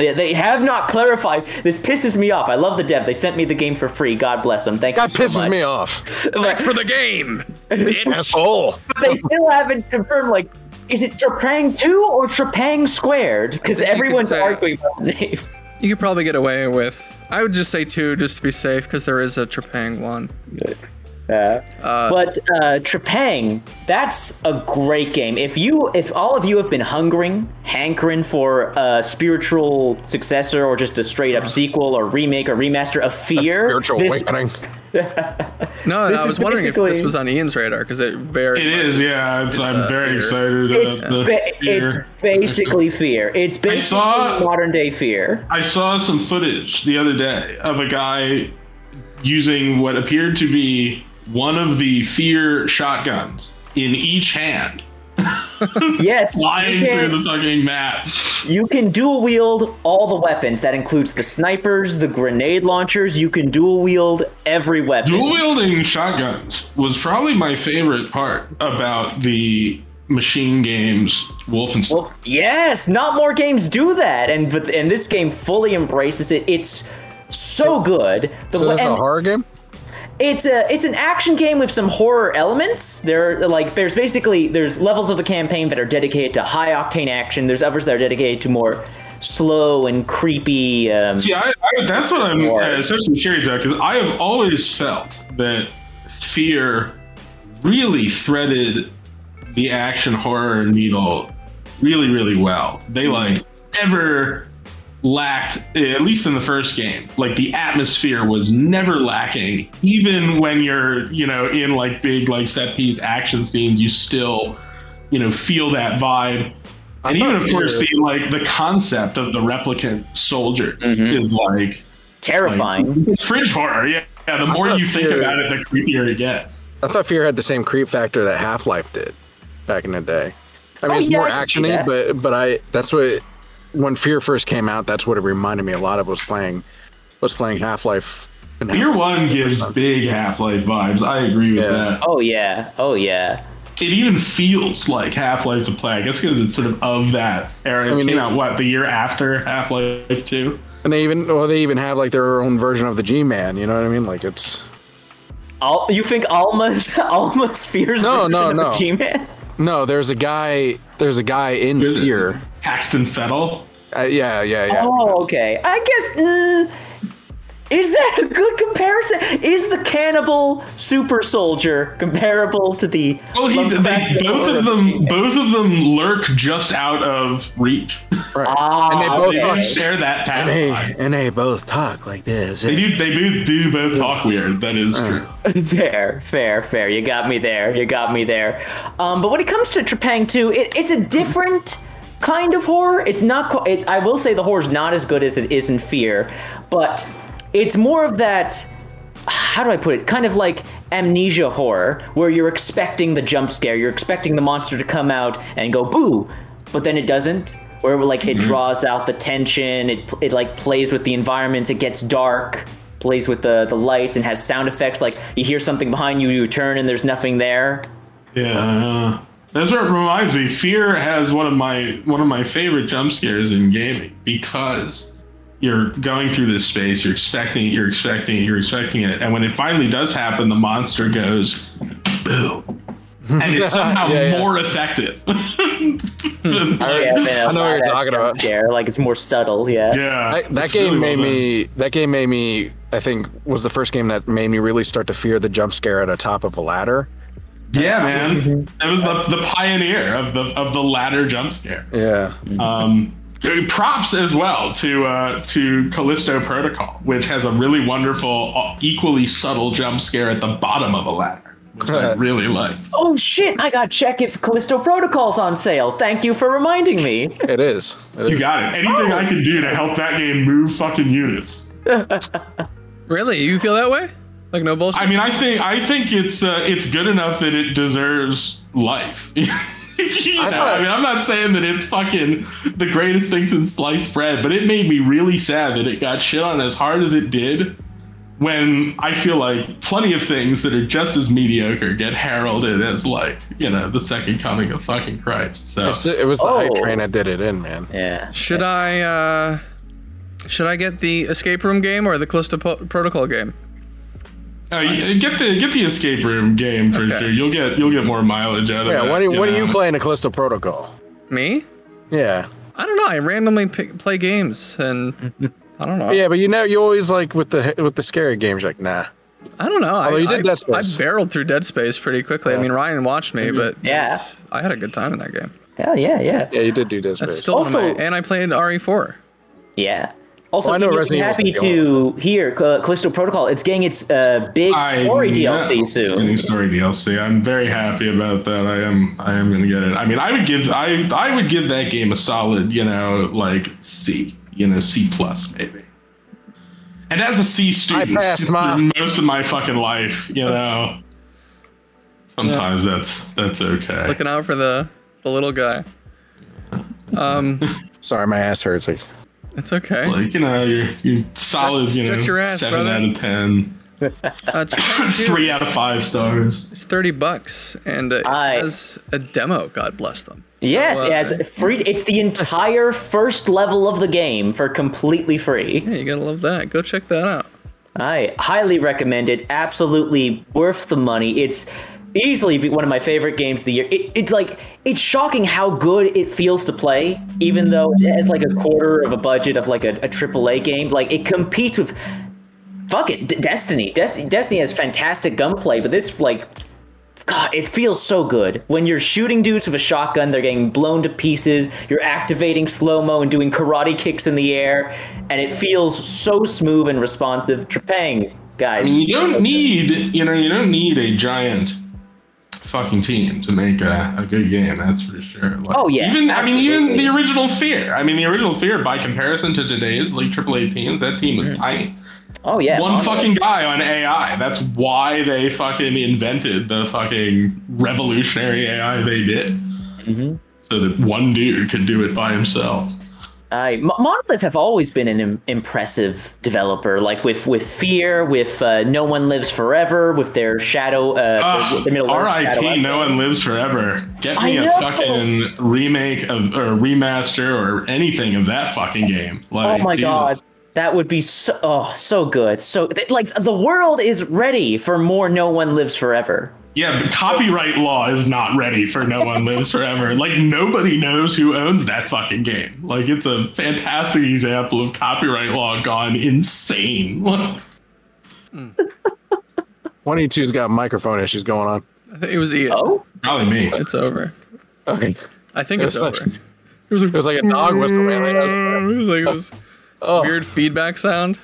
Yeah, they have not clarified. This pisses me off. I love the dev. They sent me the game for free. God bless them. Thank That you so pisses much. me off. Thanks for the game. bitch. Asshole. they still haven't confirmed. Like, is it Trepang 2 or Trepang Squared? Because think you could everyone's say- arguing about the name. You could probably get away with. I would just say two, just to be safe, because there is a Trepang one. Yeah. But uh, Trepang, that's a great game. If you, if all of you have been hungering, hankering for a spiritual successor or just a straight up sequel or remake or remaster of Fear, Spiritual this- awakening. No, This I was wondering if this was on Ian's radar because it very. It is, is, yeah. It's, I'm uh, very Fear. excited it's about ba- it's basically Fear. It's basically saw- modern day Fear. I saw some footage the other day of a guy using what appeared to be one of the fear shotguns in each hand, Yes, flying you through can, the fucking map. you can dual wield all the weapons. That includes the snipers, the grenade launchers. You can dual wield every weapon. Dual wielding shotguns was probably my favorite part about the machine games Wolfenstein. Well, yes, not more games do that, and but and this game fully embraces it. It's so good. The, So this is and a horror game? It's a it's an action game with some horror elements. There like there's basically there's levels of the campaign that are dedicated to high octane action. There's others that are dedicated to more slow and creepy. Um, Yeah, I, I, that's what I'm uh, especially curious about because I have always felt that fear really threaded the action horror needle really, really well. They like never lacked, at least in the first game, like the atmosphere was never lacking. Even when you're, you know, in like big like set piece action scenes, you still, you know, feel that vibe. And even of course the like the concept of the replicant soldiers mm-hmm. is like terrifying. it's fringe horror. Yeah, yeah. The more you think Fear- about it, the creepier it gets. I thought Fear had the same creep factor that Half Life did back in the day. I mean, Oh, it's yeah, more I can see actiony, but but I that's what when Fear first came out, that's what it reminded me a lot of was playing was playing Half Life. Fear One gives big Half Life vibes. I agree with Yeah. that. oh yeah, oh yeah. It even feels like Half Life to play. I guess because it's sort of of that era. It I mean, came it- out what the year after Half Life Two. And they even well, they even have like their own version of the G Man. You know what I mean? Like it's All, you think Alma's Alma's fears No, version no, of no. the G-Man? no. There's a guy. There's a guy in Is it? Fear. Paxton Fettel. Uh, yeah, yeah, yeah. Oh, okay. I guess. mm, is that a good comparison? Is the cannibal super soldier comparable to the? Well, he, they, both of them, G-Man? both of them lurk just out of reach. Right. Ah, and they both They talk. share that And they, and they both talk like this. They do. They do, do both talk weird. That is true. Fair, fair, fair. You got me there. You got me there. Um, but when it comes to Trepang 2, it, it's a different kind of horror. It's not. qu- It, I will say the horror's not as good as it is in Fear, but it's more of that. How do I put it? Kind of like amnesia horror, where you're expecting the jump scare, you're expecting the monster to come out and go boo, but then it doesn't. Where like it mm-hmm. draws out the tension, it it like plays with the environment, it gets dark, plays with the the lights and has sound effects. Like you hear something behind you, you turn and there's nothing there. Yeah, uh, that's what reminds me. Fear has one of my one of my favorite jump scares in gaming because you're going through this space, you're expecting it, you're expecting it, you're expecting it, and when it finally does happen, the monster goes boo, and it's somehow Yeah, yeah. more effective. Yeah, than a I know what you're badass talking jump about. Scare. Like it's more subtle. Yeah. yeah, That, that game really made well me. That game made me. I think was the first game that made me really start to fear the jump scare at the top of a ladder. Yeah, man, it was the, the pioneer of the of the ladder jump scare. Yeah. Um, props as well to uh, to Callisto Protocol, which has a really wonderful, uh, equally subtle jump scare at the bottom of a ladder, which I really like. Oh shit! I got check if Callisto Protocol's on sale. Thank you for reminding me. It is. It You got it. Anything I can do to help that game move fucking units. Really, you feel that way? Like no bullshit. I mean, I think I think it's uh, it's good enough that it deserves life. you know, I, mean, I'm not saying that it's fucking the greatest thing since sliced bread, but it made me really sad that it got shit on as hard as it did. When I feel like plenty of things that are just as mediocre get heralded as like you know the second coming of fucking Christ. So It's- It was the hype Oh. train that did it in, man. Yeah. should I uh should I get the escape room game or the Callisto po- Protocol game? Uh, get the get the escape room game for Okay. sure. You'll get you'll get more mileage out of it. Yeah. When, are- when are you know? playing a Callisto Protocol? Me? Yeah. I don't know. I randomly pick, play games and I don't know. Yeah, but you know, you always like with the with the scary games. You're like, nah. I don't know. I, you did I, Dead Space. I barreled through Dead Space pretty quickly. I mean, Ryan watched me, but Yeah. was- I had a good time in that game. Hell yeah, yeah, Yeah, you did do Dead That's Space. still Also- my. And I played RE4. yeah. Also, Well, I know I'm Resident happy Evil's to hear Callisto Protocol. It's getting its uh, big story DLC soon. New soon. story DLC. I'm very happy about that. I am. I am going to get it. I mean, I would give. I. I would give that game a solid. You know, like C. You know, C plus maybe. And as a C student, passed, Ma. most of my fucking life, you know, sometimes that's that's okay. Looking out for the the little guy. Um, Sorry, my ass hurts. Like, It's okay. like you know, you're you solid. You know, Stretch your ass, seven brother. out of ten, Uh, three out of five stars. It's thirty bucks, and it I- has a demo. God bless them. Yes, So, it uh, has free. It's the entire first level of the game for completely free. Yeah, you gotta love that. Go check that out. I highly recommend it. Absolutely worth the money. It's easily be- one of my favorite games of the year. It, it's like it's shocking how good it feels to play, even though it has like a quarter of a budget of like a, a AAA game. Like it competes with fuck it, D- Destiny. Destiny. Destiny has fantastic gunplay, but this like. God, it feels so good. When you're shooting dudes with a shotgun, they're getting blown to pieces. You're activating slow mo and doing karate kicks in the air, and it feels so smooth and responsive. Trepang, guys. I mean, you don't need, you know, you don't need a giant fucking team to make a, a good game. That's for sure. Like, Oh, yeah, Even I mean, even the original Fear. I mean, the original Fear, by comparison to today's like AAA teams, that team was tiny. Oh yeah, One fucking guy on AI. That's why they fucking invented the fucking revolutionary AI they did. Mm-hmm. So that one dude could do it by himself. I, Monolith have always been an Im- impressive developer, like with with Fear, with uh, No One Lives Forever, with their Shadow. Uh, their, their Shadow R.I.P. No one lives forever. Get me a fucking remake of or remaster or anything of that fucking game. Oh my Jesus. god, that would be so oh so good. So th- like the world is ready for more No One Lives Forever. Yeah, but copyright law is not ready for No One Lives Forever. Like nobody knows who owns that fucking game. Like it's a fantastic example of copyright law gone insane. one of you two's got microphone issues going on. I think it was Ian. Oh, Probably me. It's over. Okay. I think it's It was over. such- It was, It was like a dog whistle, man. Like, that was- it was like this oh, weird feedback sound.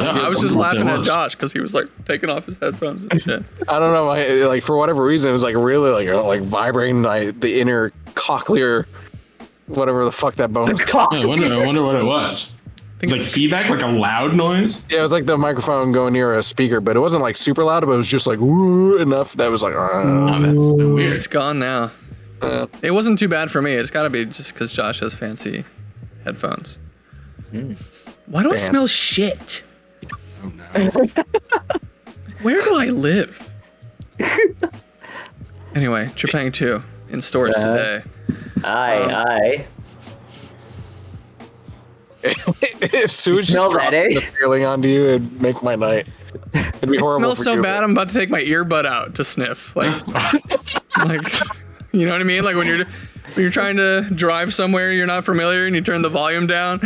I was just laughing at. Josh because he was like taking off his headphones and shit. I don't know. My, like for whatever reason, it was like really like like vibrating like the inner cochlear, whatever the fuck that bone. Was. I wonder, I wonder what it was. It's like feedback, like a loud noise. Yeah, it was like the microphone going near a speaker, but it wasn't like super loud, but it was just like enough that was like. "Uh." Oh, that's so weird. It's gone now. Uh, It wasn't too bad for me. It's got to be just because Josh has fancy headphones. Why do I smell shit? Oh, no. Where do I live? anyway, Trepang 2 in stores Uh, today. aye, Um, aye. if sewage smell dropped that, eh? the feeling onto you, it'd make my night. It'd be It horrible. smells for so you, bad. but- I'm about to take my earbud out to sniff. Like, like, you know what I mean? Like when you're when you're trying to drive somewhere you're not familiar and you turn the volume down,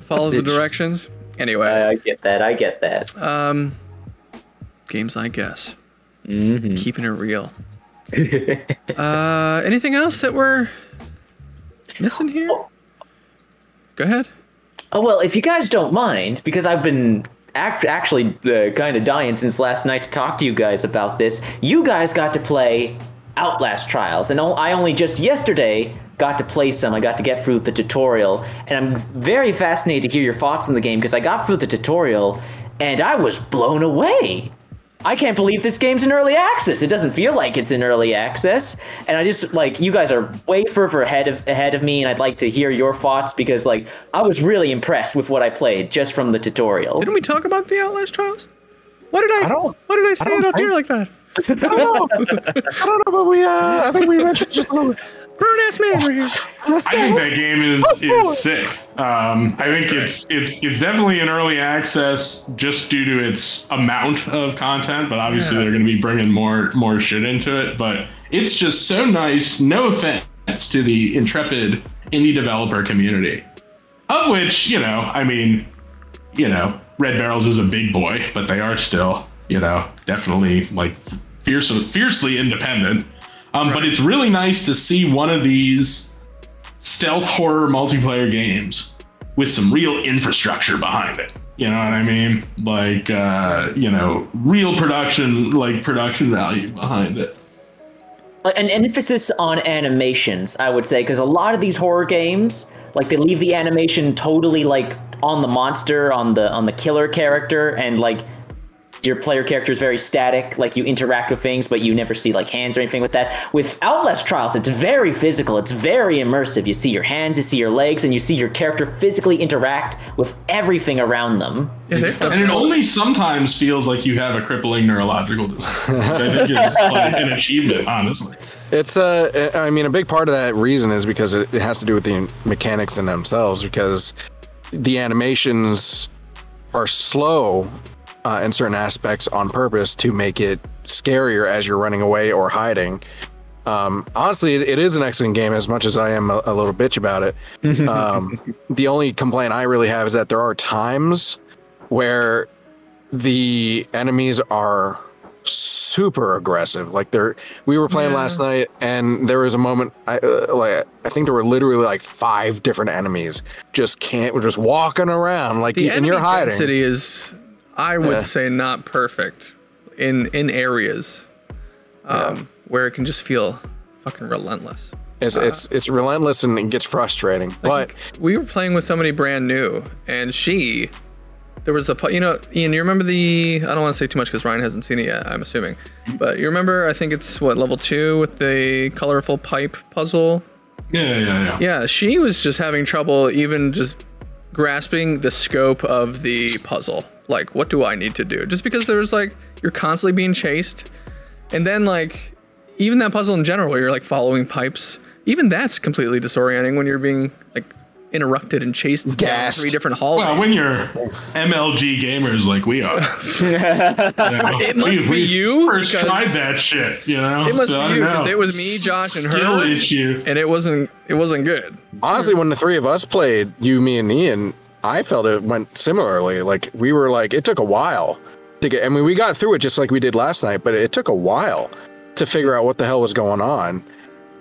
follow the directions. Anyway, I, I get that. I get that. um, games, I guess. Mm-hmm. Keeping it real. uh, anything else that we're missing here? Go ahead. Oh well, if you guys don't mind, because I've been act- actually uh, kind of dying since last night to talk to you guys about this. You guys got to play Outlast Trials, and I only just yesterday got to play some. I got to get through the tutorial, and I'm very fascinated to hear your thoughts on the game because I got through the tutorial and I was blown away. I can't believe this game's in early access. It doesn't feel like it's in early access, and I just like you guys are way further ahead of ahead of me, and I'd like to hear your thoughts because like I was really impressed with what I played just from the tutorial. Didn't we talk about the Outlast trials? What did I? I don't- What did I say don't it up think- here like that? I don't know. I don't know, but we. Uh, I think we mentioned just a little. Grown ass man right here. I think that game is is sick. Um, I think it's it's it's definitely an early access just due to its amount of content, but obviously Yeah. they're going to be bringing more more shit into it. But it's just so nice. No offense to the intrepid indie developer community, of which you know, I mean, you know, Red Barrels is a big boy, but they are still, you know, definitely like fierce, fiercely independent. Um, But it's really nice to see one of these stealth horror multiplayer games with some real infrastructure behind it. You know what I mean? Like, uh, you know, real production, like production value behind it. an emphasis on animations, I would say, because a lot of these horror games, like they leave the animation totally like on the monster, on the on the killer character, and like your player character is very static. Like you interact with things, but you never see like hands or anything with that. With Outlast Trials, it's very physical. It's very immersive. You see your hands, you see your legs, and you see your character physically interact with everything around them. Yeah, they've And it only sometimes feels like you have a crippling neurological disorder, which I think is like an achievement, honestly. It's uh, I mean, a big part of that reason is because it, it has to do with the mechanics in themselves. Because the animations are slow uh, in certain aspects on purpose to make it scarier as you're running away or hiding. Um, honestly, it, it is an excellent game. As much as I am a, a little bitch about it, um, the only complaint I really have is that there are times where the enemies are super aggressive. Like they're we were playing Yeah. last night, and there was a moment. I uh, like I think there were literally like five different enemies just can't. We're just walking around like the you, and enemy you're hiding. density is, I would Yeah. say, not perfect in in areas um, where it can just feel fucking relentless. It's it's it's relentless and it gets frustrating. But we were playing with somebody brand new, and she, there was a, you know, Ian, you remember the? I don't want to say too much because Ryan hasn't seen it yet. I'm assuming, but you remember? I think it's what level two with the colorful pipe puzzle. Yeah, yeah, yeah. Yeah, she was just having trouble even just grasping the scope of the puzzle. Like, what do I need to do? Just because there's like you're constantly being chased, and then like even that puzzle in general, where you're like following pipes, even that's completely disorienting when you're being like interrupted and chased down three different hallways. Well, when you're MLG gamers like we are, it must be you, First because- tried that shit, you know. it must So be you because it was me, Josh, and Skill her, issue. and it wasn't it wasn't good. honestly, when the three of us played, you, me, and Ian, I felt it went similarly. Like we were like, it took a while to get. I mean, we got through it just like we did last night, but it took a while to figure out what the hell was going on.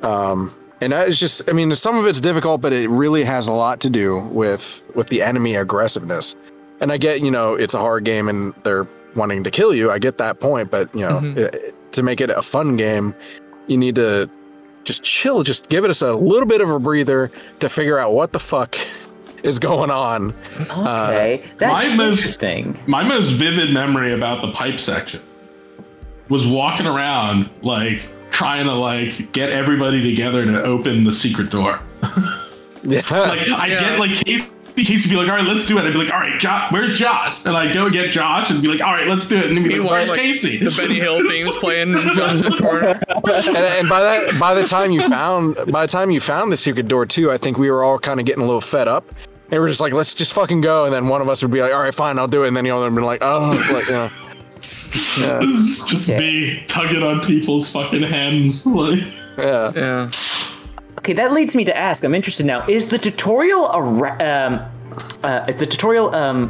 Um, and that is just, I mean, some of it's difficult, but it really has a lot to do with with the enemy aggressiveness. And I get, you know, it's a hard game and they're wanting to kill you. I get that point, but you know, Mhm. it- to make it a fun game, you need to just chill, just give it us a little bit of a breather to figure out what the fuck is going on. Okay, uh, that's my most- interesting. My most vivid memory about the pipe section was walking around like trying to like get everybody together to open the secret door. Yeah. Like I Yeah. get like Casey, Casey be like, all right, let's do it. I'd be like, all right, Josh, where's Josh? And I go get Josh and be like, all right, let's do it. And then be like, where's like, Casey? the Benny Hill theme's playing in Josh's corner. and, and by that by the time you found by the time you found the secret door too, I think we were all kind of getting a little fed up. And we're just like, let's just fucking go. And then one of us would be like, all right, fine, I'll do it. And then the other one would be like, oh, like, you know. Yeah. Just Okay. me tugging on people's fucking hands. Like, Yeah. Yeah. Okay, that leads me to ask. I'm interested now. Is the tutorial a re- um, uh, is the tutorial um,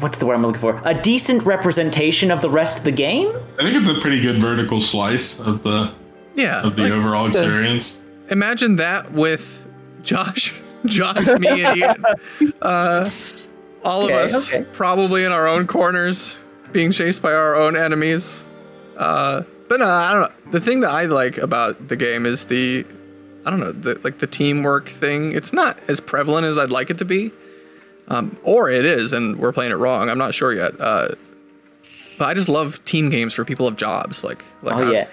what's the word I'm looking for? A decent representation of the rest of the game? I think it's a pretty good vertical slice of the Yeah. of the like, overall experience. imagine that with Josh, Josh, me, and Ian. Uh, all Okay, of us okay. probably in our own corners, being chased by our own enemies. Uh, but no, I don't know. The thing that I like about the game is the, I don't know, the, like the teamwork thing. It's not as prevalent as I'd like it to be, um, or it is, and we're playing it wrong. I'm not sure yet. Uh, but I just love team games for people of jobs. Like, like Oh yeah.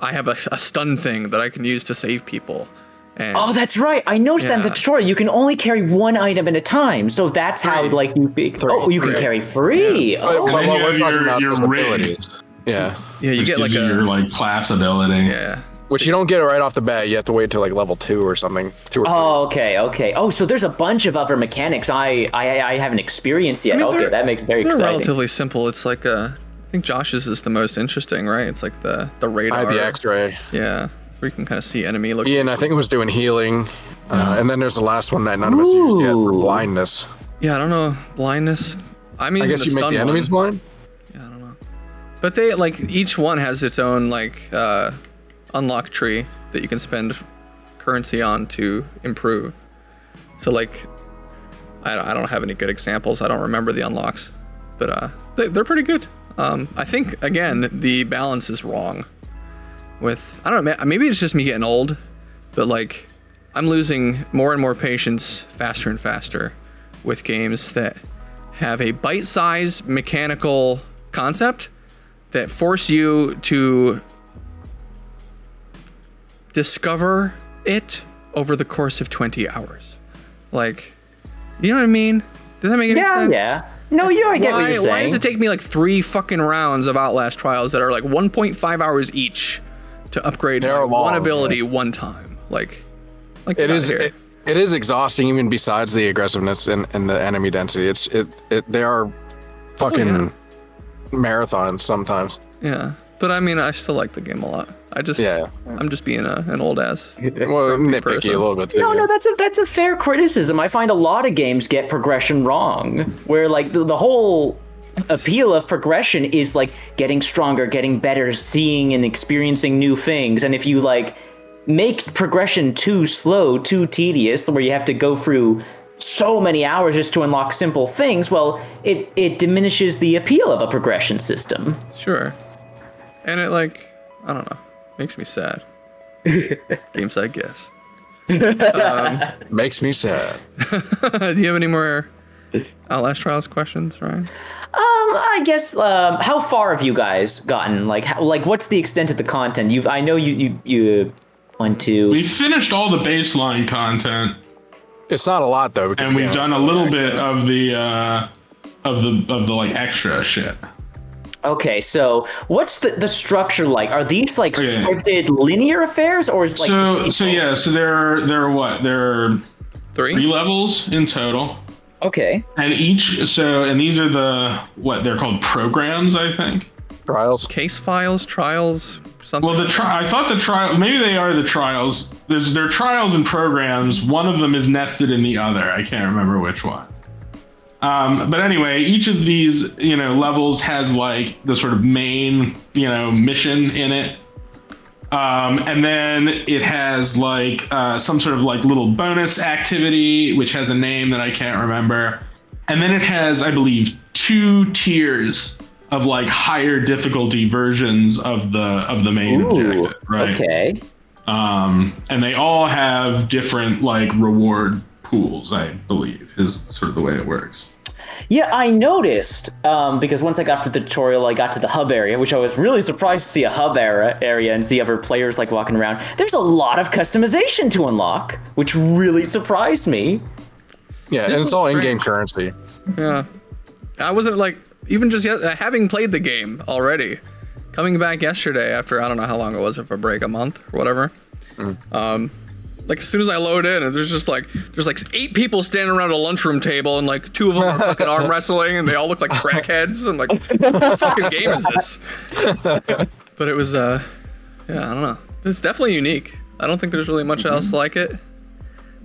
I have a, a stun thing that I can use to save people. And Oh, that's right. I noticed that in the tutorial. You can only carry one item at a time, so that's how Three. like you. Be, Three. oh, you can carry three. But, Oh, but then what you we're have talking your- about your abilities. Yeah. yeah, you Which get like you a your like class ability. yeah. Which you don't get right off the bat. You have to wait till like level two or something. Two or three. Oh, okay, okay. Oh, so there's a bunch of other mechanics I I, I haven't experienced yet. I mean, okay, that makes it very They're exciting. relatively simple. It's like uh, I think Josh's is the most interesting, right? It's like the the I radar. had the X-ray. Yeah, where you can kind of see enemy. Look. Ian, I think it was doing healing. Uh, and then there's the last one that none of us used yet for Ooh. blindness. Yeah, I don't know blindness. I'm using I guess the you make stun the enemies one. blind. Yeah, I don't know. But they like each one has its own like uh, unlock tree that you can spend currency on to improve. So like, I don't, I don't have any good examples. I don't remember the unlocks, but uh, they, they're pretty good. Um, I think again the balance is wrong. With I don't know, maybe it's just me getting old, but like I'm losing more and more patience faster and faster with games that have a bite-sized mechanical concept that force you to discover it over the course of 20 hours. Like, you know what I mean? Does that make any Yeah, sense? yeah. No, you I get what you're saying. why does it take me like three fucking rounds of Outlast trials that are like 1.5 hours each to upgrade They my long, one ability one time? Like, like It get is. outta here. It, it is exhausting, even besides the aggressiveness and, and the enemy density. It's it. it they are oh, fucking yeah. marathons sometimes. yeah. But I mean, I still like the game a lot. I just, Yeah. I'm just being a, an old ass. Well, person. nitpicky a little bit. Too. No, no, that's a that's a fair criticism. I find a lot of games get progression wrong, where like the, the whole appeal of progression is like getting stronger, getting better, seeing and experiencing new things. And if you like make progression too slow, too tedious, where you have to go through so many hours just to unlock simple things, well, it it diminishes the appeal of a progression system. Sure. And it like, I don't know, makes me sad. Games, I guess. makes me sad. Do you have any more Outlast Trials questions, Ryan? Um, I guess. Um, how far have you guys gotten? Like, how, like, what's the extent of the content? You've, I know you, you, you went to. We finished all the baseline content, It's not a lot though, because and we've done a little like- bit of the uh, of the of the like extra shit. Okay, so what's the, the structure like? Are these like yeah. scripted linear affairs, or is like so so yeah, so there are there are what there are three Three? levels in total, okay, and each so and these are the what they're called programs, I think. trials. Case files, trials, something? Well, the tri- I thought the trial maybe they are the trials. There's there are trials and programs. One of them is nested in the other. I can't remember which one. Um, but anyway, each of these you know levels has like the sort of main you know mission in it. Um, and then it has like uh, some sort of like little bonus activity, which has a name that I can't remember. And then it has, I believe, two tiers of like higher difficulty versions of the of the main Ooh, objective, right? okay, Um, and they all have different like reward pools, I believe, is sort of the way it works. Yeah, I noticed um, because once I got through the tutorial, I got to the hub area, which I was really surprised to see a hub area area and see other players like walking around. There's a lot of customization to unlock, which really surprised me. Yeah, and it's all looks in-game currency. Yeah. I wasn't like, even just yes- uh, having played the game already, coming back yesterday after I don't know how long it was for a break, a month or whatever. Um, like as soon as I load in, and there's just like there's like eight people standing around a lunchroom table, and like two of them are fucking arm wrestling, and they all look like crackheads. I'm like, what fucking game is this? But it was, uh, yeah, I don't know. It's definitely unique. I don't think there's really much else like it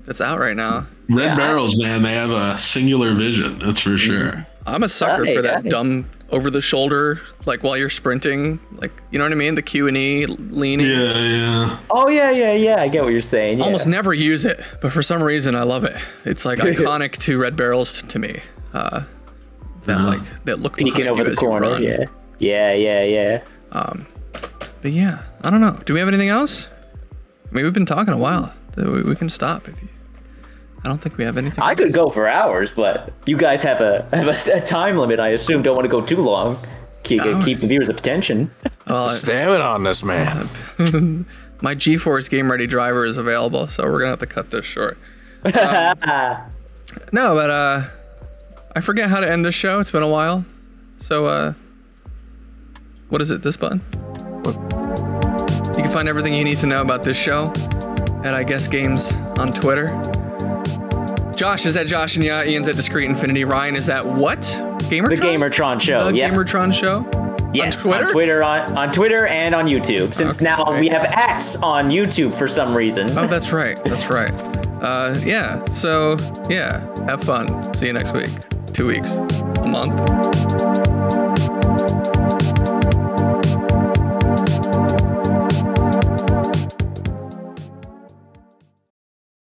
that's out right now. Red Yeah. barrels, man, they have a singular vision, that's for mm. sure. I'm a sucker Right, for that right. dumb over the shoulder, like while you're sprinting, like you know what I mean, the Q and E leaning. Yeah, yeah. Oh yeah, yeah, yeah. I get what you're saying. Yeah. Almost never use it, but for some reason I love it. It's like iconic to red barrels to me. Uh, that uh-huh. like that look peeking over you the corner. run. Yeah, yeah, yeah, yeah. Um, but yeah, I don't know. Do we have anything else? I mean, we've been talking a while. We, we can stop if you. I don't think we have anything. I could go for hours, but you guys have a have a, a time limit. I assume don't want to go too long. Keep, keep the viewers' attention. Well, I- Stamina on this man. my GeForce Game Ready driver is available, so we're gonna have to cut this short. Um, no, but uh, I forget how to end this show. It's been a while, so uh, what is it? This button. You can find everything you need to know about this show at I Guess Games on Twitter. Josh is at Josh and Yeah. Ian's at Discreet Infinity. Ryan is at what? Gamertron. The Gamertron show. The yeah. Gamertron show. yes, on Twitter? on Twitter, on, on Twitter, and on YouTube. Since Okay, now we have X on YouTube for some reason. Oh, that's right. That's right. Uh, yeah. So yeah, have fun. See you next week. Two weeks. A month.